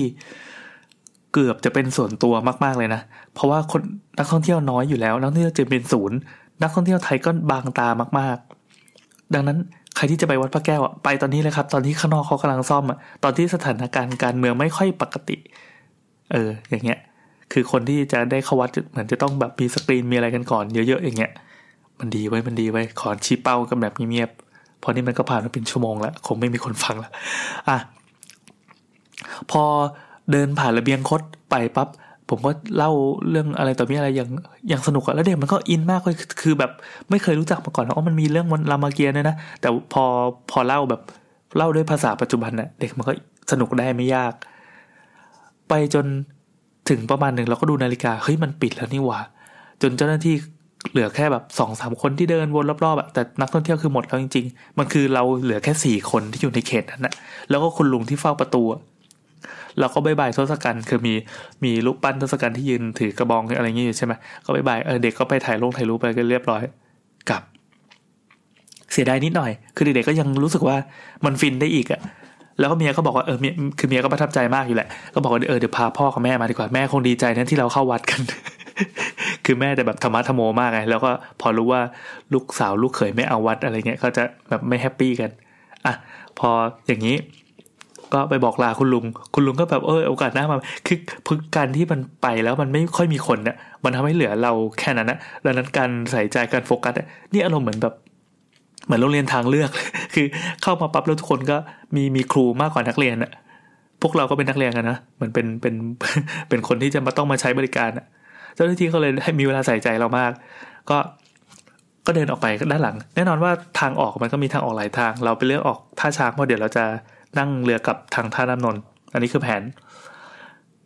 เกือบจะเป็นส่วนตัวมากๆเลยนะ เพราะว่าคนนักท่องเที่ยวน้อยอยู่แล้ว นักท่องเที่ยวจะเป็นศูนย์ นักท่องเที่ยวไทยก็บางตามากๆ ดังนั้นใครที่จะไปวัดพระแก้วอะไปตอนนี้เลยครับ ตอนที่ข้างนอกเขากำลังซ่อมอะตอนที่สถานการณ์การเมืองไม่ค่อยปกติ เออ อย่างเงี้ย คือคนที่จะได้เข้าวัดเหมือนจะต้องแบบมีสกรีนมีอะไรกันก่อนเยอะๆอย่างเงี้ย มันดีไว้มันดีไว้ขอชี้เป้ากันแบบเงียบๆพอนี่มันก็ผ่านมาเป็นชั่วโมงแล้วคงไม่มีคนฟังแล้วอะพอเดินผ่านระเบียงคดไปปั๊บผมก็เล่าเรื่องอะไรต่อมีอะไรอย่างอย่างสนุกอะแล้วเด็กมันก็อินมากเลยคือแบบไม่เคยรู้จักมาก่อนว่ามันมีเรื่องมันรามาเกียร์เนี่ยนะแต่พอพอเล่าแบบเล่าด้วยภาษาปัจจุบันน่ะเด็กมันก็สนุกได้ไม่ยาก ไปจน ถึงประมาณหนึ่งเราก็ดูนาฬิกาเฮ้ยมันปิดแล้วนี่หว่า จนเจ้าหน้าที่เหลือแค่แบบสองสามคนที่เดินวนรอบๆอะแต่นักท่องเที่ยวคือหมดแล้วจริง ๆ มันคือเราเหลือแค่สี่คนที่อยู่ในเขตนั้นนะแล้วก็คุณลุงที่เฝ้าประตูเราก็บายบายทศกัณฐ์คือมีมีรูปปั้นทศกัณฐ์ที่ยืนถือกระบองอะไรอย่างเงี้ยอยู่ใช่ไหมก็ bye bye เออเด็กก็ไปถ่ายลงถ่ายรูปไปก็เรียบร้อยกลับ เสียดายนิดหน่อย คือเด็กๆก็ยังรู้สึกว่ามันฟินได้อีกอะ แล้วก็เมียก็บอกว่าเออเมียคือเมียก็ประทับใจมากอยู่แหละ ก็บอกว่าเออเดี๋ยวพาพ่อกับแม่มาดีกว่าแม่คงดีใจนั้นที่เราเข้าวัดกัน คือแม่แต่แบบธรรมะธัมโมมากไงแล้วก็พอรู้ว่าลูกสาวลูกเขยไม่เอาวัดอะไรเงี้ยก็จะแบบไม่ happy กันอะพออย่างนี้ ก็ไปบอกลาคุณลุง คุณลุงก็แบบเออโอกาสหน้ามาคือพึกการที่มันไปแล้วมันไม่ค่อยมีคนเนี่ยมันทำให้เหลือเราแค่นั้นนะดังนั้นการใส่ใจการโฟกัสเนี่อารมณ์เหมือนแบบ เหมือนโรงเรียนทางเลือก คือเข้ามาปั๊บแล้วทุกคนก็มีมีครูมากกว่านักเรียนอะพวกเราก็เป็นนักเรียนกันนะเหมือนเป็นเป็นเป็นคนที่จะมาต้องมาใช้บริการอะเจ้าหน้าที่เขาเลยให้มีเวลาใส่ใจเรามาก ก็ก็เดินออกไปด้านหลัง แน่นอนว่าทางออกมันก็มีทางออกหลายทาง เราไปเลือกออกท่าช้างเพราะเดี๋ยวเราจะนั่งเรือกับทางท่าน้ำนนอันนี้คือแผน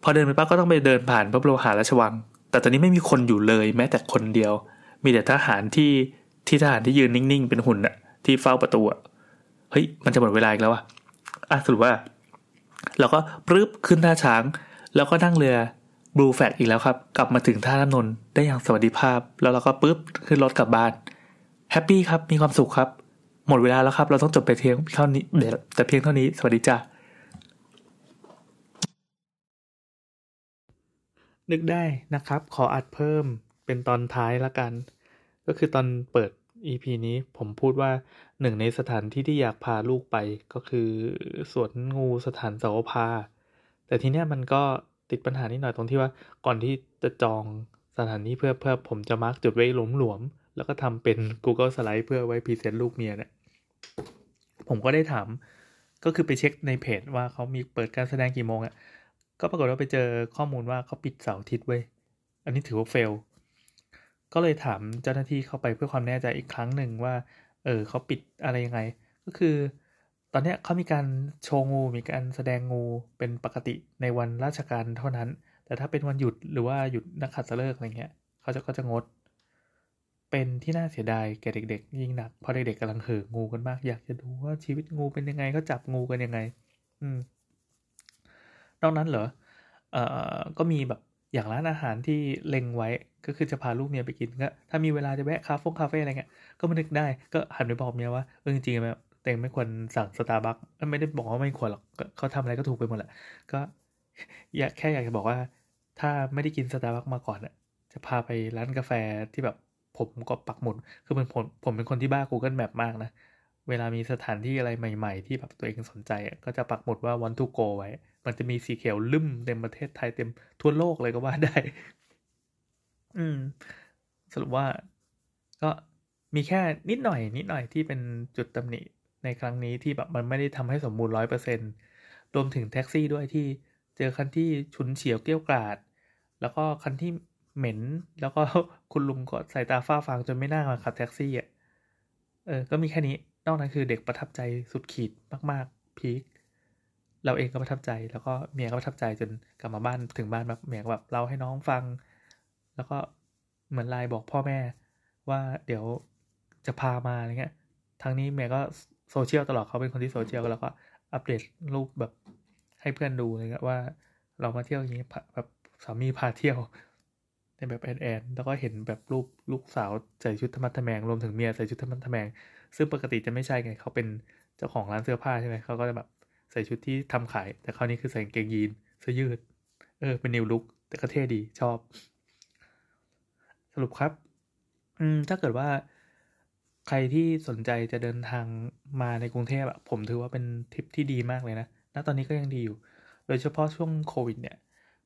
พอเดินไปปั๊บก็ต้องไปเดินผ่านพระบรมหาราชวัง แต่ตอนนี้ไม่มีคนอยู่เลยแม้แต่คนเดียว มีแต่ทหารที่ ที่ทหารที่ยืนนิ่งๆ เป็นหุ่นอะที่เฝ้าประตูอะเฮ้ยมันจะหมดเวลาอีกแล้วอะอะสรุปว่า เราก็ปรึ๊บขึ้นท่าช้าง แล้วก็นั่งเรือบลูแฟกอีกแล้วครับ กลับมาถึงท่าน้ำนนได้อย่างสวัสดิภาพ แล้วเราก็ปึ๊บขึ้นรถกลับบ้านแฮปปี้ครับมีความสุขครับ หมดเวลาแล้วครับ เราต้องจบไปเพียงเท่านี้เดี๋ยวแต่เพียงเท่านี้สวัสดีจ้านึกได้นะครับ ขออัดเพิ่มเป็นตอนท้ายละกัน ก็คือตอนเปิด EP นี้ผมพูดว่าหนึ่งในสถานที่ที่อยากพาลูกไปก็คือสวนงูสถานเสาวพา แต่ทีเนี้ยมันก็ติดปัญหานิดหน่อยตรงที่ว่าก่อนที่จะจองสถานที่เพื่อเพื่อผมจะ mark จุดไว้หลวมหลวมแล้วก็ทำเป็น Google Slide เพื่อไว้ present ลูกเมียเนี่ยผมก็ได้ถามก็คือไปเช็คในเพจว่าเขามีเปิดการแสดงกี่โมงอะ่ะก็ปรากฏว่าไปเจอข้อมูลว่าเขาปิดเสาร์อาทิตย์ไว้อันนี้ถือว่า fail ก็เลยถามเจ้าหน้าที่เข้าไปเพื่อความแน่ใจอีกครั้งหนึ่งว่า เออเขาปิดอะไรยังไง ก็คือ ตอนนี้เขามีการโชว์งู มีการแสดงงูเป็นปกติในวันราชการเท่านั้น แต่ถ้าเป็นวันหยุดหรือว่าหยุดนักขัตฤกษ์อะไรเงี้ยเขาจะก็จะงด เป็นที่น่าเสียดายแก่เด็ก ๆ ยิ่งหนักเพราะเด็กๆกำลังเห่องูกันมาก อยากจะดูว่าชีวิตงูเป็นยังไงเขาจับงูกันยังไง อืมนอกนั้นเหรอเอ่อก็มีแบบ อย่างร้านอาหารที่เล็งไว้ก็คือจะพาลูกเมียไปกินก็ถ้ามีเวลาจะแวะคาเฟ่คาเฟ่อะไรเงี้ยก็มานึกได้ก็หันไปบอกเมียว่าเออจริงๆแบบเต็งไม่ควรสั่งสตาร์บัคไม่ได้บอกว่าไม่ควรหรอกเขาทำอะไรก็ถูกไปหมดแหละก็อยากแค่อยากจะบอกว่า ถ้าไม่ได้กินสตาร์บัคมาก่อนอะจะพาไปร้านกาแฟที่แบบผมก็ปักหมุดคือเป็นผมผมเป็นคนที่บ้า Google Map มากนะ เวลามีสถานที่อะไรใหม่ ๆ ที่แบบตัวเองสนใจก็จะปักหมุดว่า want to go ไว้ มันจะมีสีเขียวลืมเต็มประเทศไทยเต็มทั่วโลกเลยก็ว่าได้ อืม สรุปว่าก็มีแค่นิดหน่อยนิดหน่อยที่เป็นจุดตำหนิในครั้งนี้ที่แบบมันไม่ได้ทำให้สมบูรณ์ร้อยเปอร์เซ็นรวมถึงแท็กซี่ด้วยที่เจอคันที่ฉุนเฉียวเกี้ยวกราด แล้วก็คันที่เหม็น แล้วก็คุณลุงก็สายตาฝ้าฟางจนไม่น่ามาขับแท็กซี่อะเออ ก็มีแค่นี้ นอกนั้นคือเด็กประทับใจสุดขีดมาก ๆ พีค เราเองก็ประทับใจ แล้วก็เมียก็ประทับใจจนกลับมาบ้านถึงบ้านแบบเมียก็แบบเล่าให้น้องฟัง แล้วก็เหมือนไลน์บอกพ่อแม่ว่าเดี๋ยวจะพามาอะไรเงี้ยทางนี้เมียก็โซเชียลตลอดเขาเป็นคนที่โซเชียลแล้วก็อัปเดตรูปแบบให้เพื่อนดูเลยว่าเรามาเที่ยวอย่างนี้แบบสามีพาเที่ยวในแบบแอนแอนแล้วก็เห็นแบบรูปลูกสาวใส่ชุดทะมัดทะแมงรวมถึงเมียใส่ชุดทะมัดทะแมง ซึ่งปกติจะไม่ใช่ไงเขาเป็นเจ้าของร้านเสื้อผ้าใช่ไหมเขาก็จะแบบ ใส่ชุดที่ทำขาย แต่คราวนี้คือใส่กางเกงยีนเสื้อยืด เออ เป็นนิวลุกแต่ก็เท่ดีชอบ สรุปครับ อืม ถ้าเกิดว่าใครที่สนใจจะเดินทางมาในกรุงเทพอะผมถือว่าเป็นทริปที่ดีมากเลยนะ ณ ตอนนี้ก็ยังดีอยู่ โดยเฉพาะช่วงโควิดเนี่ย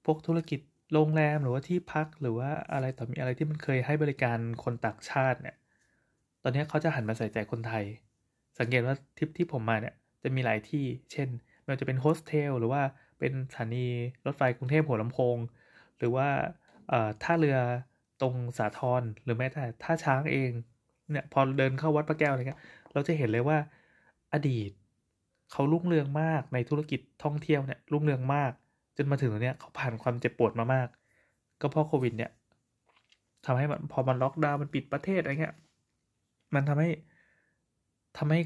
พวกธุรกิจโรงแรมหรือว่าที่พักหรือว่าอะไรต่อมีอะไรที่มันเคยให้บริการคนต่างชาติเนี่ย ตอนนี้เขาจะหันมาใส่ใจคนไทย สังเกตว่าทริปที่ผมมาเนี่ย จะมีหลายที่ เช่นไม่ว่าจะเป็นโฮสเทลหรือว่าเป็นสถานีรถไฟกรุงเทพหัวลำโพง หรือว่าท่าเรือตรงสาทรหรือแม้แต่ท่าช้างเองเนี่ยพอเดินเข้าวัดพระแก้วอะไรเงี้ยเราจะเห็นเลยว่าอดีตเขารุ่งเรืองมากในธุรกิจท่องเที่ยวเนี่ยรุ่งเรืองมาก จนมาถึงตรงเนี้ยเขาผ่านความเจ็บปวดมามาก ก็เพราะโควิดเนี่ยทำให้มันพอมันล็อกดาวน์มันปิดประเทศอะไรเงี้ยมันทำให้ทำให้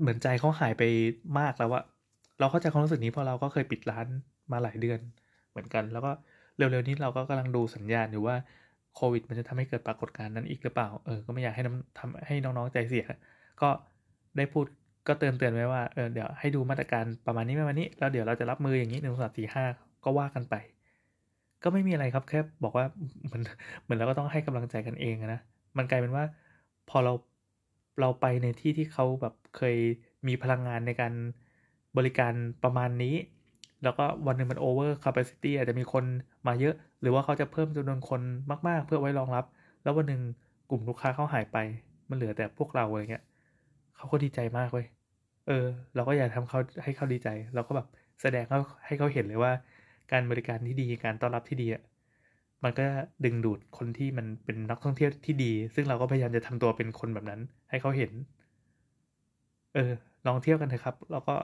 เหมือนใจเขาหายไปมากแล้วว่าเราเข้าใจความรู้สึกนี้เพราะเราก็เคยปิดร้านมาหลายเดือนเหมือนกัน แล้วก็เร็วๆนี้เราก็กำลังดูสัญญาณอยู่ว่าโควิด มันจะทำให้เกิดปรากฏการณ์นั้นอีกหรือเปล่า เออ ก็ไม่อยากให้น้ำทำให้น้องๆใจเสีย ก็ได้พูดก็เตือนเตือนไว้ว่า เออ เดี๋ยวให้ดูมาตรการประมาณนี้ประมาณนี้ แล้วเดี๋ยวเราจะรับมืออย่างนี้หนึ่งสองสี่ห้าก็ว่ากันไป ก็ไม่มีอะไรครับ แค่บอกว่าเหมือนเหมือนเราก็ต้องให้กำลังใจกันเองนะ มันกลายเป็นว่า พอเรา เราไปในที่ที่เขาแบบเคยมีพลังงานในการบริการประมาณนี้ แล้วก็วันหนึ่งมัน over capacity อาจจะมีคนมาเยอะ หรือว่าเขาจะเพิ่มจำนวนคนมาก ๆ เพื่อไว้รองรับ แล้ววันหนึ่งกลุ่มลูกค้าเขาหายไป มันเหลือแต่พวกเราอะไรเงี้ยเขาก็ดีใจมากเว้ยเออ เราก็อยากทำเขาให้เขาดีใจ เราก็แบบแสดงเขาให้เขาเห็นเลยว่า การบริการที่ดีการต้อนรับที่ดีอะ มันก็ดึงดูดคนที่มันเป็นนักท่องเที่ยวที่ดี ซึ่งเราก็พยายามจะทำตัวเป็นคนแบบนั้น ให้เขาเห็น เออ ลองเที่ยวกันเถอะครับ แล้วก็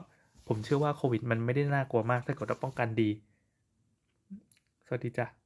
ผมเชื่อว่าโควิด มันไม่ได้น่ากลัวมากถ้าเกิดเราป้องกันดี สวัสดีจ้ะ